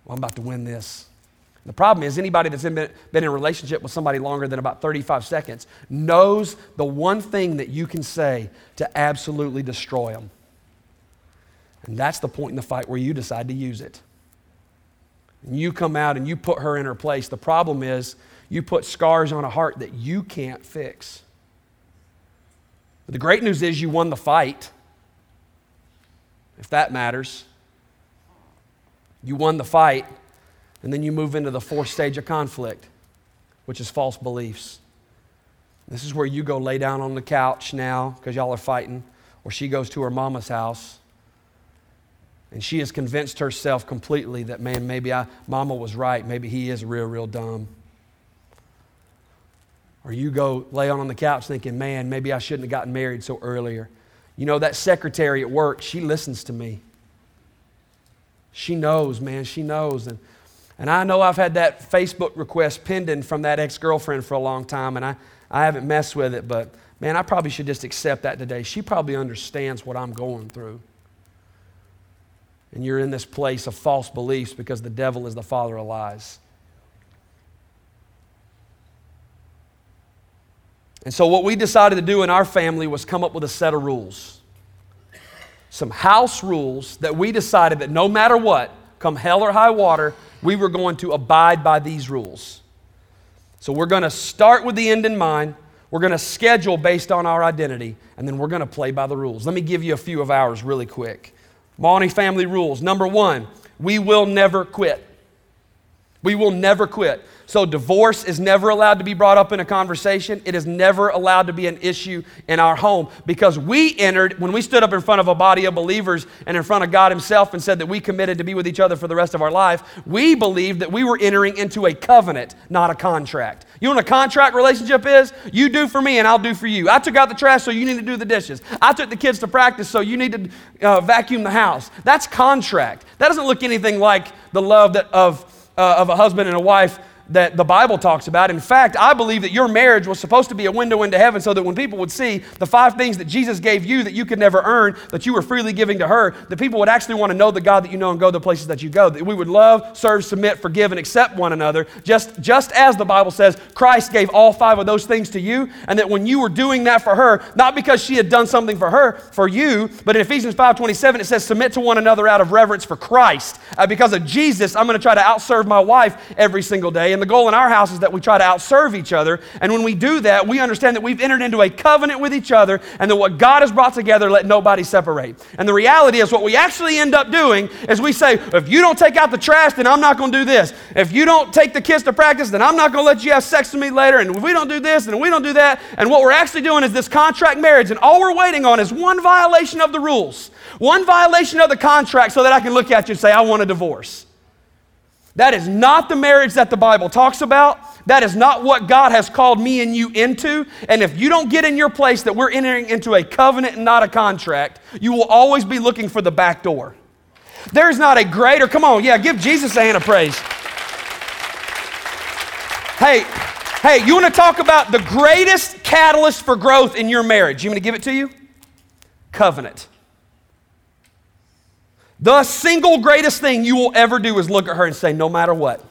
Speaker 1: Well, I'm about to win this. The problem is, anybody that's been, been in a relationship with somebody longer than about 35 seconds knows the one thing that you can say to absolutely destroy them. And that's the point in the fight where you decide to use it. And you come out and you put her in her place. The problem is, you put scars on a heart that you can't fix. But the great news is you won the fight, if that matters. You won the fight, and then you move into the fourth stage of conflict, which is false beliefs. This is where you go lay down on the couch now because y'all are fighting, or she goes to her mama's house And she has convinced herself completely that, man, maybe I, mama was right. Maybe he is real, real dumb. Or you go lay on the couch thinking, man, maybe I shouldn't have gotten married so earlier. You know, that secretary at work, she listens to me. She knows, man, she knows. And, and I know I've had that Facebook request pending from that ex girlfriend for a long time, and I, I haven't messed with it, but man, I probably should just accept that today. She probably understands what I'm going through and you're in this place of false beliefs because the devil is the father of lies. And so, what we decided to do in our family was come up with a set of rules. Some house rules that we decided that no matter what, come hell or high water, we were going to abide by these rules. So, we're going to start with the end in mind. We're going to schedule based on our identity, and then we're going to play by the rules. Let me give you a few of ours really quick. Mauney family rules. Number one, we will never quit. We will never quit. So, divorce is never allowed to be brought up in a conversation. It is never allowed to be an issue in our home because we entered, when we stood up in front of a body of believers and in front of God Himself and said that we committed to be with each other for the rest of our life, we believed that we were entering into a covenant, not a contract. You know what a contract relationship is? You do for me and I'll do for you. I took out the trash, so you need to do the dishes. I took the kids to practice, so you need to uh, vacuum the house. That's contract. That doesn't look anything like the love that, of, uh, of a husband and a wife that the Bible talks about. In fact, I believe that your marriage was supposed to be a window into heaven so that when people would see the five things that Jesus gave you that you could never earn, that you were freely giving to her, that people would actually want to know the God that you know and go the places that you go. That we would love, serve, submit, forgive, and accept one another, just, just as the Bible says Christ gave all five of those things to you, and that when you were doing that for her, not because she had done something for her, for you, but in Ephesians 5.27 it says, submit to one another out of reverence for Christ. Uh, because of Jesus, I'm going to try to outserve my wife every single day and the goal in our house is that we try to outserve each other. And when we do that, we understand that we've entered into a covenant with each other and that what God has brought together, let nobody separate. And the reality is, what we actually end up doing is we say, if you don't take out the trash, then I'm not going to do this. If you don't take the kids to practice, then I'm not going to let you have sex with me later. And if we don't do this, and we don't do that. And what we're actually doing is this contract marriage. And all we're waiting on is one violation of the rules, one violation of the contract so that I can look at you and say, I want a divorce. That is not the marriage that the Bible talks about. That is not what God has called me and you into. And if you don't get in your place that we're entering into a covenant and not a contract, you will always be looking for the back door. There's not a greater, come on, yeah, give Jesus a hand of praise. Hey, hey, you want to talk about the greatest catalyst for growth in your marriage? You want to give it to you? Covenant. The single greatest thing you will ever do is look at her and say, no matter what.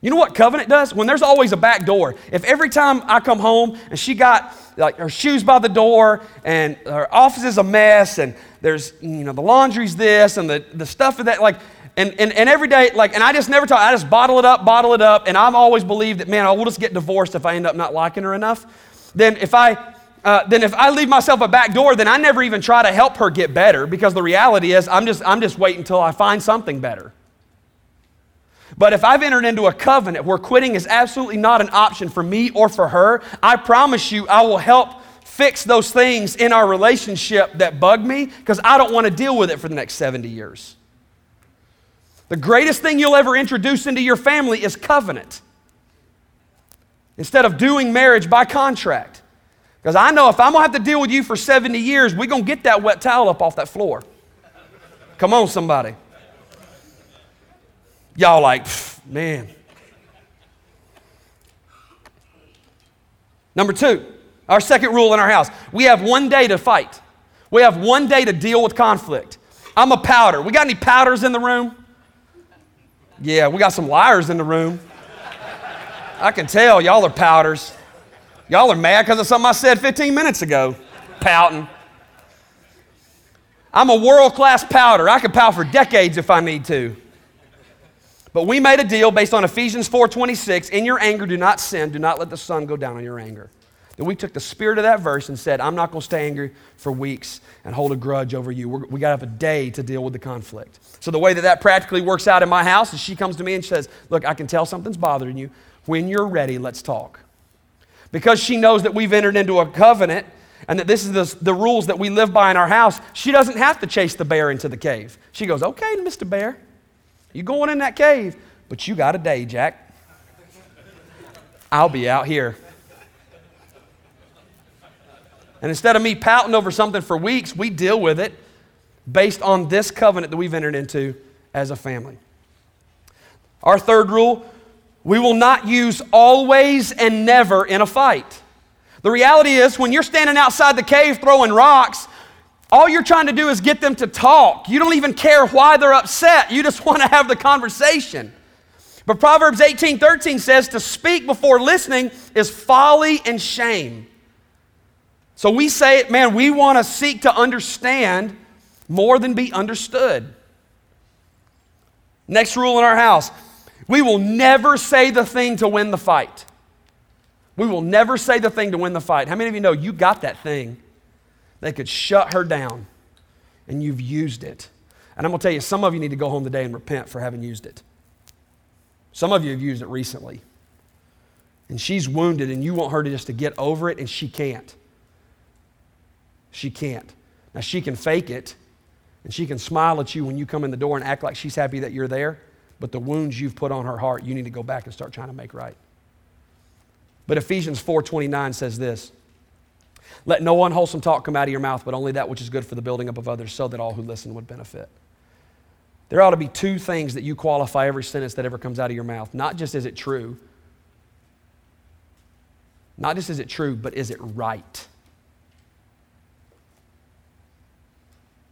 Speaker 1: You know what covenant does? When there's always a back door. If every time I come home and she got like her shoes by the door and her office is a mess and there's, you know, the laundry's this and the, the stuff of that, like, and, and, and every day, like, and I just never talk, I just bottle it up, bottle it up, and I've always believed that, man, I will just get divorced if I end up not liking her enough. Then if I uh, then if I leave myself a back door, then I never even try to help her get better because the reality is I'm just, I'm just waiting until I find something better. But if I've entered into a covenant where quitting is absolutely not an option for me or for her, I promise you I will help fix those things in our relationship that bug me because I don't want to deal with it for the next 70 years. The greatest thing you'll ever introduce into your family is covenant instead of doing marriage by contract. Because I know if I'm going to have to deal with you for 70 years, we're going to get that wet towel up off that floor. Come on, somebody. Y'all like, man. Number two, our second rule in our house we have one day to fight, we have one day to deal with conflict. I'm a powder. We got any powders in the room? Yeah, we got some liars in the room. I can tell y'all are powders. Y'all are mad because of something I said 15 minutes ago, pouting. I'm a world class pouter. I can pout for decades if I need to. But we made a deal based on Ephesians 4:26, in your anger do not sin, do not let the sun go down on your anger. Then we took the spirit of that verse and said, I'm not going to stay angry for weeks and hold a grudge over you. We're, we got to have a day to deal with the conflict. So the way that that practically works out in my house is she comes to me and says, look, I can tell something's bothering you. When you're ready, let's talk because she knows that we've entered into a covenant and that this is the, the rules that we live by in our house, she doesn't have to chase the bear into the cave. She goes, Okay, Mr. Bear, you going in that cave, but you got a day, Jack. I'll be out here. And instead of me pouting over something for weeks, we deal with it based on this covenant that we've entered into as a family. Our third rule we will not use always and never in a fight. The reality is, when you're standing outside the cave throwing rocks, all you're trying to do is get them to talk. You don't even care why they're upset. You just want to have the conversation. But Proverbs 18 13 says to speak before listening is folly and shame. So we say, man, we want to seek to understand more than be understood. Next rule in our house we will never say the thing to win the fight. We will never say the thing to win the fight. How many of you know you got that thing that could shut her down and you've used it? And I'm going to tell you, some of you need to go home today and repent for having used it. Some of you have used it recently. And she's wounded and you want her to just to get over it and she can't. She can't. Now she can fake it and she can smile at you when you come in the door and act like she's happy that you're there, but the wounds you've put on her heart, you need to go back and start trying to make right. But Ephesians 4:29 says this: Let no unwholesome talk come out of your mouth, but only that which is good for the building up of others, so that all who listen would benefit. There ought to be two things that you qualify every sentence that ever comes out of your mouth. Not just is it true, not just is it true, but is it right?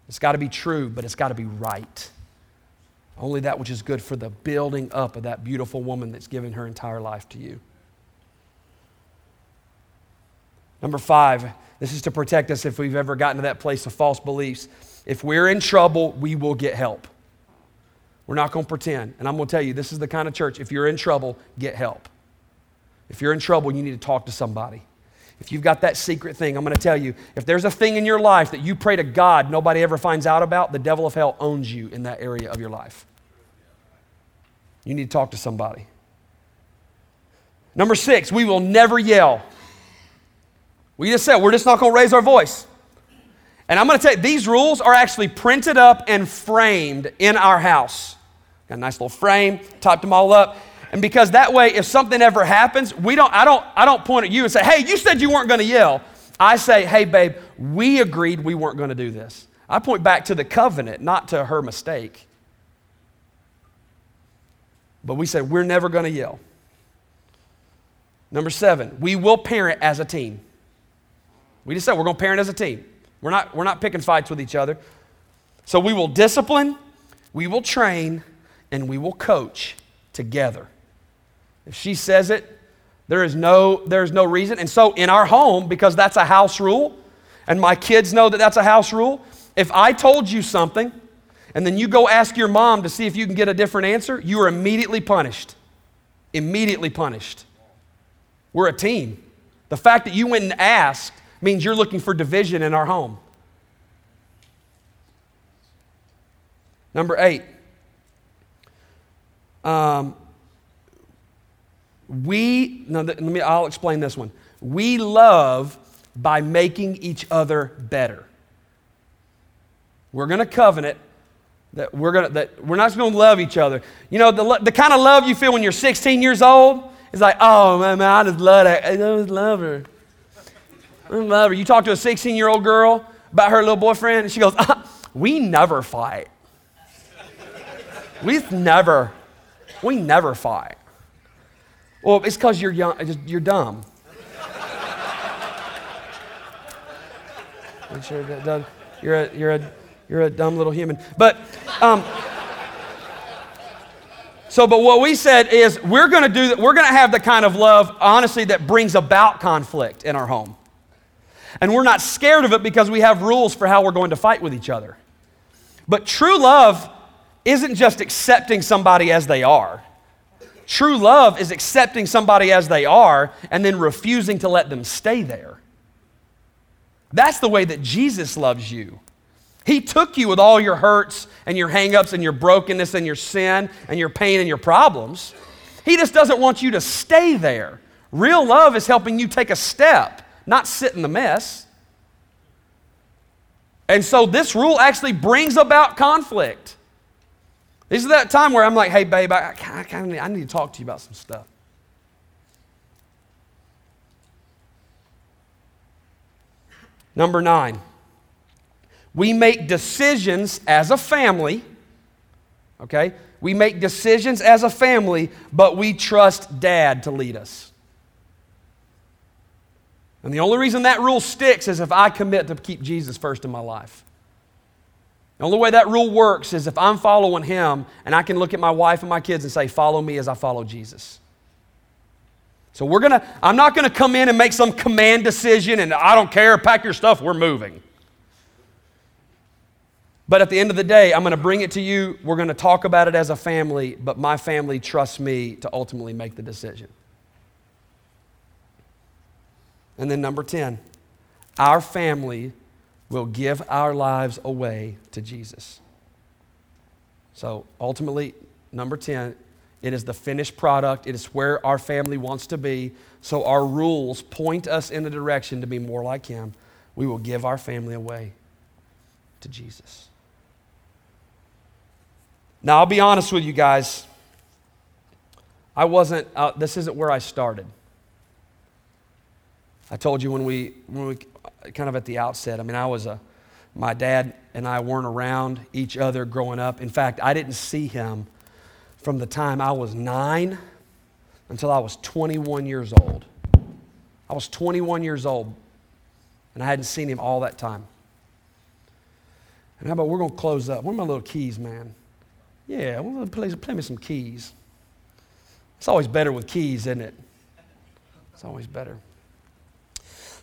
Speaker 1: It's got to be true, but it's got to be right. Only that which is good for the building up of that beautiful woman that's given her entire life to you. Number five, this is to protect us if we've ever gotten to that place of false beliefs. If we're in trouble, we will get help. We're not going to pretend. And I'm going to tell you, this is the kind of church, if you're in trouble, get help. If you're in trouble, you need to talk to somebody. If you've got that secret thing, I'm going to tell you if there's a thing in your life that you pray to God nobody ever finds out about, the devil of hell owns you in that area of your life. You need to talk to somebody. Number six, we will never yell. We just said we're just not going to raise our voice. And I'm going to tell you, these rules are actually printed up and framed in our house. Got a nice little frame, typed them all up. And because that way, if something ever happens, we don't, I, don't, I don't point at you and say, hey, you said you weren't going to yell. I say, hey, babe, we agreed we weren't going to do this. I point back to the covenant, not to her mistake. But we said, we're never going to yell. Number seven, we will parent as a team. We just said we're going to parent as a team. We're not, we're not picking fights with each other. So we will discipline, we will train, and we will coach together. If she says it, there is no, there is no reason. And so in our home, because that's a house rule, and my kids know that that's a house rule, if I told you something and then you go ask your mom to see if you can get a different answer, you are immediately punished. Immediately punished. We're a team. The fact that you went and asked means you're looking for division in our home. Number eight, um, we, no, let me, I'll explain this one. We love by making each other better. We're going to covenant that we're, gonna, that we're not just going to love each other. You know, the, the kind of love you feel when you're 16 years old is like, oh, man, man I just love her. I just love her. I love her. You talk to a 16 year old girl about her little boyfriend, and she goes, ah, we never fight. We've never, we never fight. Well, it's because you're young, you're dumb. You're a, you're a, you're a dumb little human. But, um, so, but what we said is we're going to do. We're going to have the kind of love, honestly, that brings about conflict in our home. And we're not scared of it because we have rules for how we're going to fight with each other. But true love isn't just accepting somebody as they are. True love is accepting somebody as they are and then refusing to let them stay there. That's the way that Jesus loves you. He took you with all your hurts and your hangups and your brokenness and your sin and your pain and your problems. He just doesn't want you to stay there. Real love is helping you take a step, not sit in the mess. And so this rule actually brings about conflict. This is that time where I'm like, hey, babe, I, I, I need to talk to you about some stuff. Number nine, we make decisions as a family, okay? We make decisions as a family, but we trust dad to lead us. And the only reason that rule sticks is if I commit to keep Jesus first in my life. The only way that rule works is if I'm following him and I can look at my wife and my kids and say, Follow me as I follow Jesus. So we're gonna, I'm not gonna come in and make some command decision and I don't care, pack your stuff, we're moving. But at the end of the day, I'm gonna bring it to you. We're gonna talk about it as a family, but my family trusts me to ultimately make the decision. And then number 10, our family will give our lives away to Jesus. So ultimately, number 10, it is the finished product. It is where our family wants to be. So our rules point us in the direction to be more like Him. We will give our family away to Jesus. Now, I'll be honest with you guys. I wasn't, uh, this isn't where I started. I told you when we, when we, kind of at the outset, I mean, I was a, my dad and I weren't around each other growing up. In fact, I didn't see him from the time I was nine until I was 21 years old. I was 21 years old, and I hadn't seen him all that time. And how about we're going to close up? Where are my little keys, man? Yeah, well, play, play me some keys. It's always better with keys, isn't it? It's always better.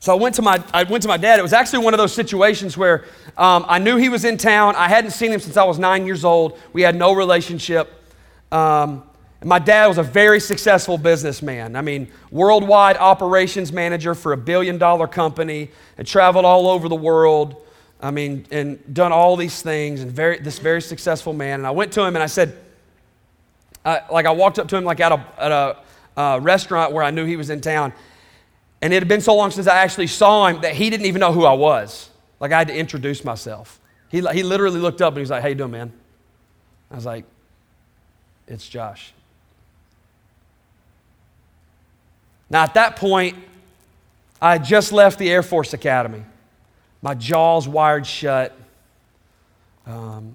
Speaker 1: So I went to my, I went to my dad. It was actually one of those situations where um, I knew he was in town. I hadn't seen him since I was nine years old. We had no relationship. Um, my dad was a very successful businessman. I mean, worldwide operations manager for a billion dollar company, had traveled all over the world. I mean, and done all these things, and very, this very successful man. And I went to him and I said, like, I walked up to him like at a, at a uh, restaurant where I knew he was in town. And it had been so long since I actually saw him that he didn't even know who I was. Like, I had to introduce myself. He, he literally looked up and he was like, How you doing, man? I was like, it's Josh. Now, at that point, I had just left the Air Force Academy. My jaw's wired shut. Um,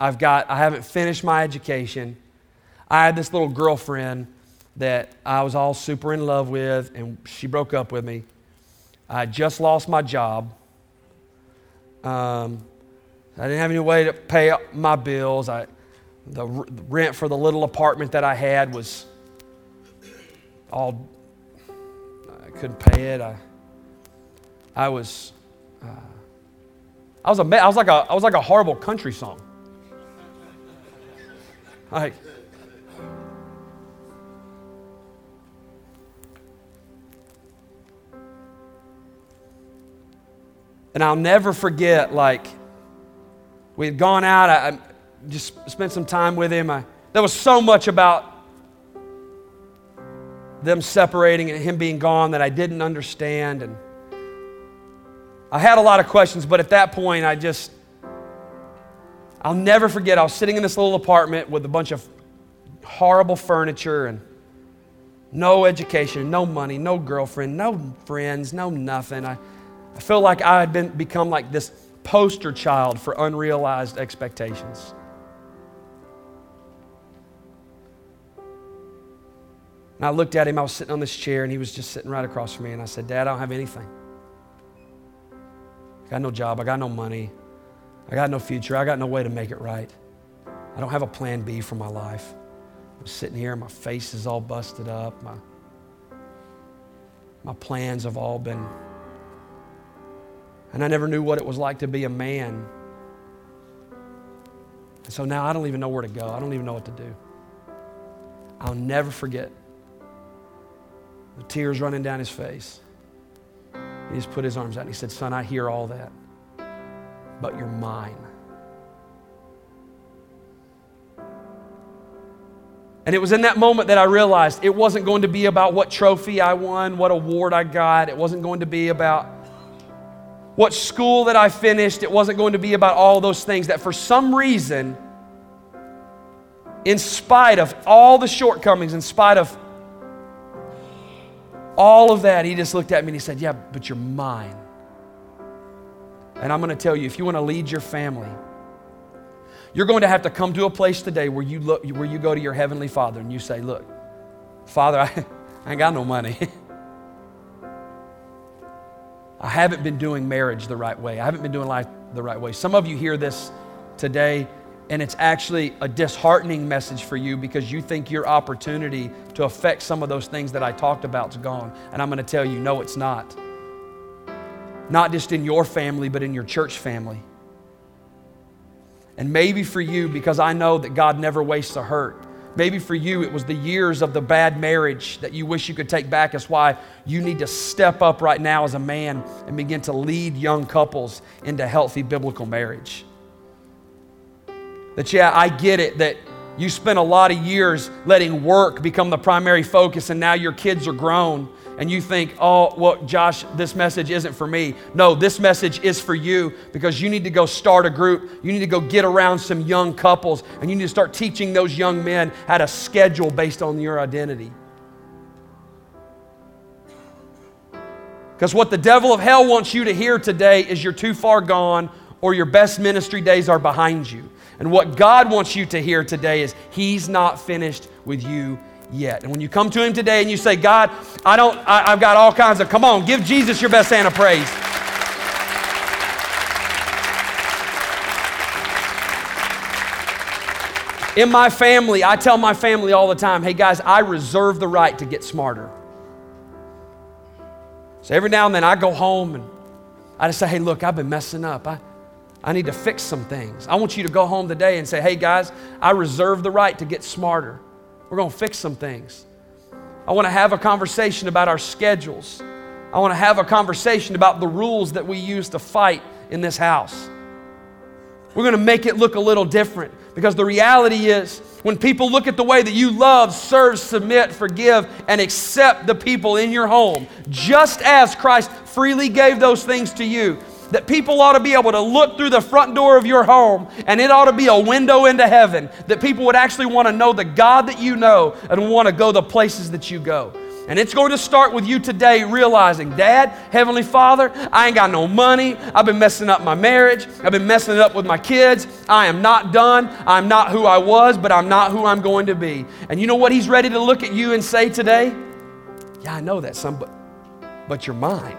Speaker 1: I've got, I haven't finished my education. I had this little girlfriend that I was all super in love with, and she broke up with me. I just lost my job. Um, I didn't have any way to pay my bills. I, the rent for the little apartment that I had was all, I couldn't pay it. I, I was, uh, I was a, I was like a, I was like a horrible country song. Like, and I'll never forget, like, we had gone out. I, just spent some time with him. I, there was so much about them separating and him being gone that I didn't understand. And I had a lot of questions, but at that point, I just, I'll never forget. I was sitting in this little apartment with a bunch of horrible furniture and no education, no money, no girlfriend, no friends, no nothing. I, I feel like I had been, become like this poster child for unrealized expectations. And I looked at him, I was sitting on this chair, and he was just sitting right across from me. And I said, Dad, I don't have anything. I got no job, I got no money, I got no future, I got no way to make it right. I don't have a plan B for my life. I'm sitting here, my face is all busted up, my, my plans have all been. And I never knew what it was like to be a man. And so now I don't even know where to go. I don't even know what to do. I'll never forget the tears running down his face. He just put his arms out and he said, Son, I hear all that, but you're mine. And it was in that moment that I realized it wasn't going to be about what trophy I won, what award I got. It wasn't going to be about what school that I finished. It wasn't going to be about all those things. That for some reason, in spite of all the shortcomings, in spite of all of that, he just looked at me and he said, Yeah, but you're mine. And I'm going to tell you if you want to lead your family, you're going to have to come to a place today where you, look, where you go to your Heavenly Father and you say, Look, Father, I, I ain't got no money. I haven't been doing marriage the right way. I haven't been doing life the right way. Some of you hear this today, and it's actually a disheartening message for you because you think your opportunity to affect some of those things that I talked about is gone. And I'm going to tell you, no, it's not. Not just in your family, but in your church family. And maybe for you, because I know that God never wastes a hurt, Maybe for you, it was the years of the bad marriage that you wish you could take back. That's why you need to step up right now as a man and begin to lead young couples into healthy biblical marriage. That, yeah, I get it that you spent a lot of years letting work become the primary focus, and now your kids are grown and you think, oh, well, Josh, this message isn't for me. No, this message is for you because you need to go start a group. You need to go get around some young couples and you need to start teaching those young men how to schedule based on your identity. Because what the devil of hell wants you to hear today is you're too far gone or your best ministry days are behind you. And what God wants you to hear today is He's not finished with you yet. And when you come to Him today and you say, God, I don't, I, have got all kinds of, come on, give Jesus your best hand of praise. In my family, I tell my family all the time, hey guys, I reserve the right to get smarter. So every now and then I go home and I just say, hey, look, I've been messing up. I, I need to fix some things. I want you to go home today and say, hey guys, I reserve the right to get smarter. We're going to fix some things. I want to have a conversation about our schedules. I want to have a conversation about the rules that we use to fight in this house. We're going to make it look a little different because the reality is when people look at the way that you love, serve, submit, forgive, and accept the people in your home, just as Christ freely gave those things to you, that people ought to be able to look through the front door of your home and it ought to be a window into heaven. That people would actually want to know the God that you know and want to go the places that you go. And it's going to start with you today realizing, Dad, Heavenly Father, I ain't got no money. I've been messing up my marriage. I've been messing it up with my kids. I am not done. I'm not who I was, but I'm not who I'm going to be. And you know what He's ready to look at you and say today? Yeah, I know that, son, but, but you're mine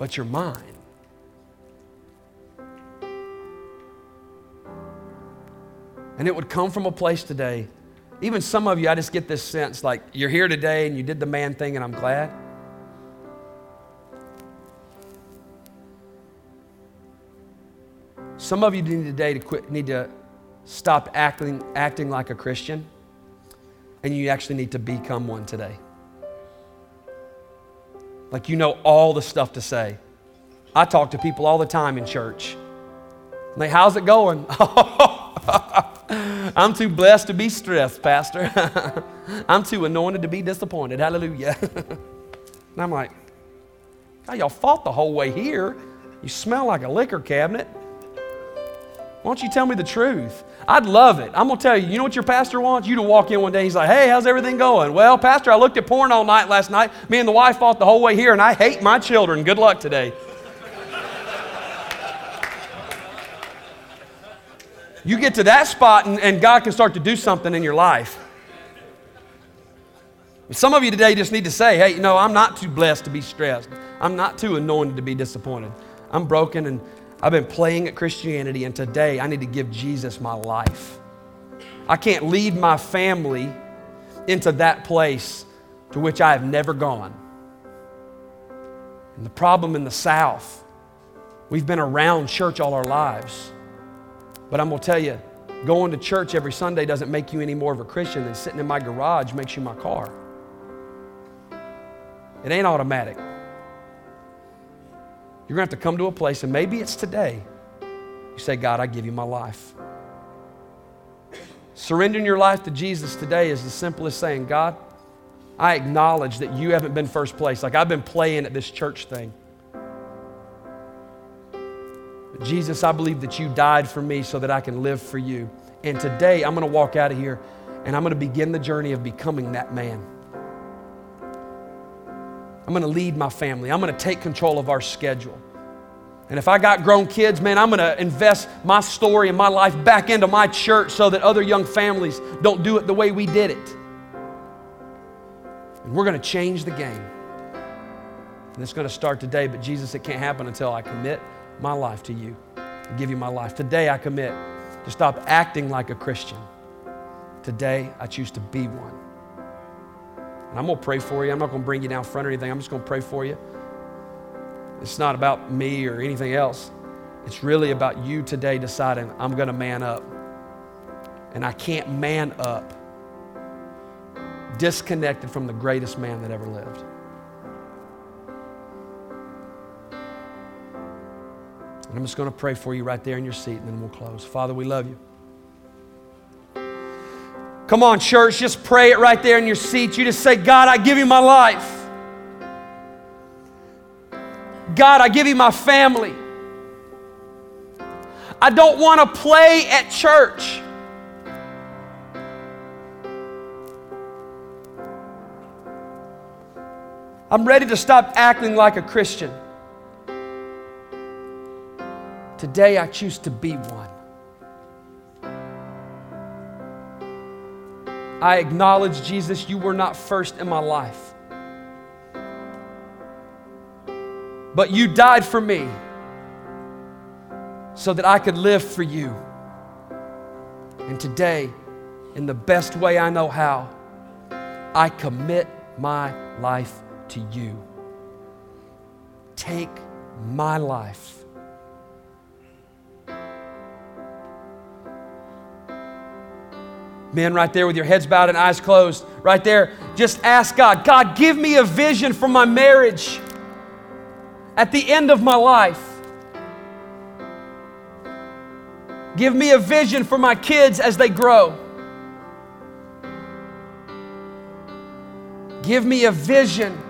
Speaker 1: but you're mine. And it would come from a place today. Even some of you, I just get this sense like you're here today and you did the man thing, and I'm glad. Some of you need today to quit, need to stop acting, acting like a Christian, and you actually need to become one today. Like you know all the stuff to say. I talk to people all the time in church. Like, how's it going? I'm too blessed to be stressed, Pastor. I'm too anointed to be disappointed. Hallelujah. and I'm like, God, y'all fought the whole way here. You smell like a liquor cabinet. Why don't you tell me the truth? I'd love it. I'm going to tell you, you know what your pastor wants? You to walk in one day, he's like, hey, how's everything going? Well, Pastor, I looked at porn all night last night. Me and the wife fought the whole way here, and I hate my children. Good luck today. you get to that spot, and, and God can start to do something in your life. Some of you today just need to say, hey, you know, I'm not too blessed to be stressed. I'm not too anointed to be disappointed. I'm broken and I've been playing at Christianity, and today I need to give Jesus my life. I can't lead my family into that place to which I have never gone. And the problem in the South, we've been around church all our lives. But I'm going to tell you, going to church every Sunday doesn't make you any more of a Christian than sitting in my garage makes you my car. It ain't automatic. You're going to have to come to a place, and maybe it's today. You say, God, I give you my life. Surrendering your life to Jesus today is the simplest saying, God, I acknowledge that you haven't been first place. Like I've been playing at this church thing. Jesus, I believe that you died for me so that I can live for you. And today I'm going to walk out of here and I'm going to begin the journey of becoming that man. I'm going to lead my family. I'm going to take control of our schedule. And if I got grown kids, man, I'm going to invest my story and my life back into my church so that other young families don't do it the way we did it. And we're going to change the game. And it's going to start today, but Jesus, it can't happen until I commit my life to you. I give you my life. Today I commit to stop acting like a Christian. Today I choose to be one. And I'm going to pray for you. I'm not going to bring you down front or anything. I'm just going to pray for you. It's not about me or anything else. It's really about you today deciding I'm going to man up. And I can't man up disconnected from the greatest man that ever lived. And I'm just going to pray for you right there in your seat, and then we'll close. Father, we love you. Come on, church, just pray it right there in your seat. You just say, God, I give you my life. God, I give you my family. I don't want to play at church. I'm ready to stop acting like a Christian. Today I choose to be one. I acknowledge, Jesus, you were not first in my life. But you died for me so that I could live for you. And today, in the best way I know how, I commit my life to you. Take my life Men, right there with your heads bowed and eyes closed, right there, just ask God, God, give me a vision for my marriage at the end of my life. Give me a vision for my kids as they grow. Give me a vision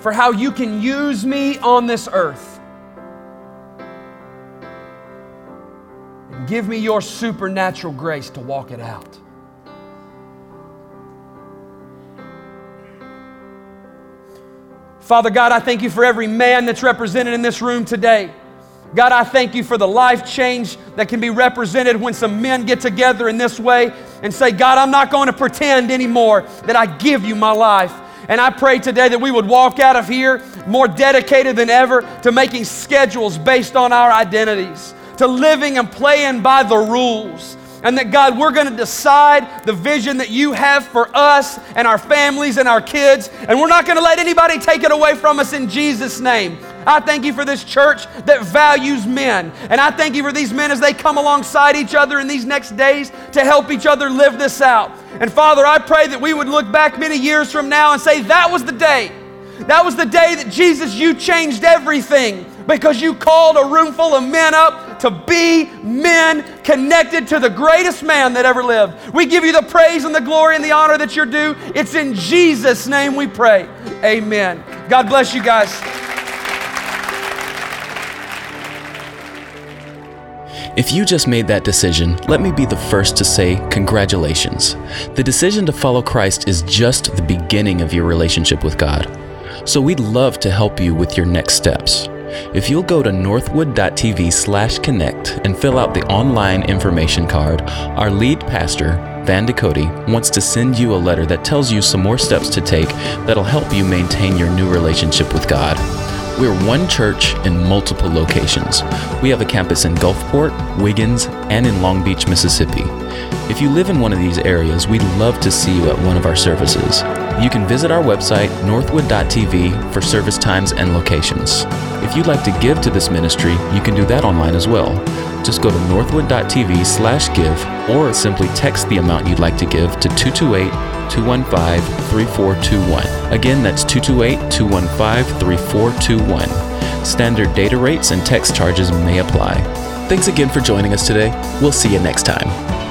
Speaker 1: for how you can use me on this earth. And give me your supernatural grace to walk it out. Father God, I thank you for every man that's represented in this room today. God, I thank you for the life change that can be represented when some men get together in this way and say, God, I'm not going to pretend anymore that I give you my life. And I pray today that we would walk out of here more dedicated than ever to making schedules based on our identities, to living and playing by the rules, and that God, we're going to decide the vision that you have for us and our families and our kids, and we're not going to let anybody take it away from us in Jesus' name. I thank you for this church that values men. And I thank you for these men as they come alongside each other in these next days to help each other live this out. And Father, I pray that we would look back many years from now and say, that was the day. That was the day that Jesus, you changed everything because you called a room full of men up to be men connected to the greatest man that ever lived. We give you the praise and the glory and the honor that you're due. It's in Jesus' name we pray. Amen. God bless you guys.
Speaker 2: If you just made that decision, let me be the first to say congratulations. The decision to follow Christ is just the beginning of your relationship with God. So we'd love to help you with your next steps. If you'll go to northwood.tv slash connect and fill out the online information card, our lead pastor, Van Ducote, wants to send you a letter that tells you some more steps to take that'll help you maintain your new relationship with God. We're one church in multiple locations. We have a campus in Gulfport, Wiggins, and in Long Beach, Mississippi. If you live in one of these areas, we'd love to see you at one of our services. You can visit our website, northwood.tv, for service times and locations. If you'd like to give to this ministry, you can do that online as well. Just go to northwood.tv slash give or simply text the amount you'd like to give to 228 215 3421. Again, that's 228 215 3421. Standard data rates and text charges may apply. Thanks again for joining us today. We'll see you next time.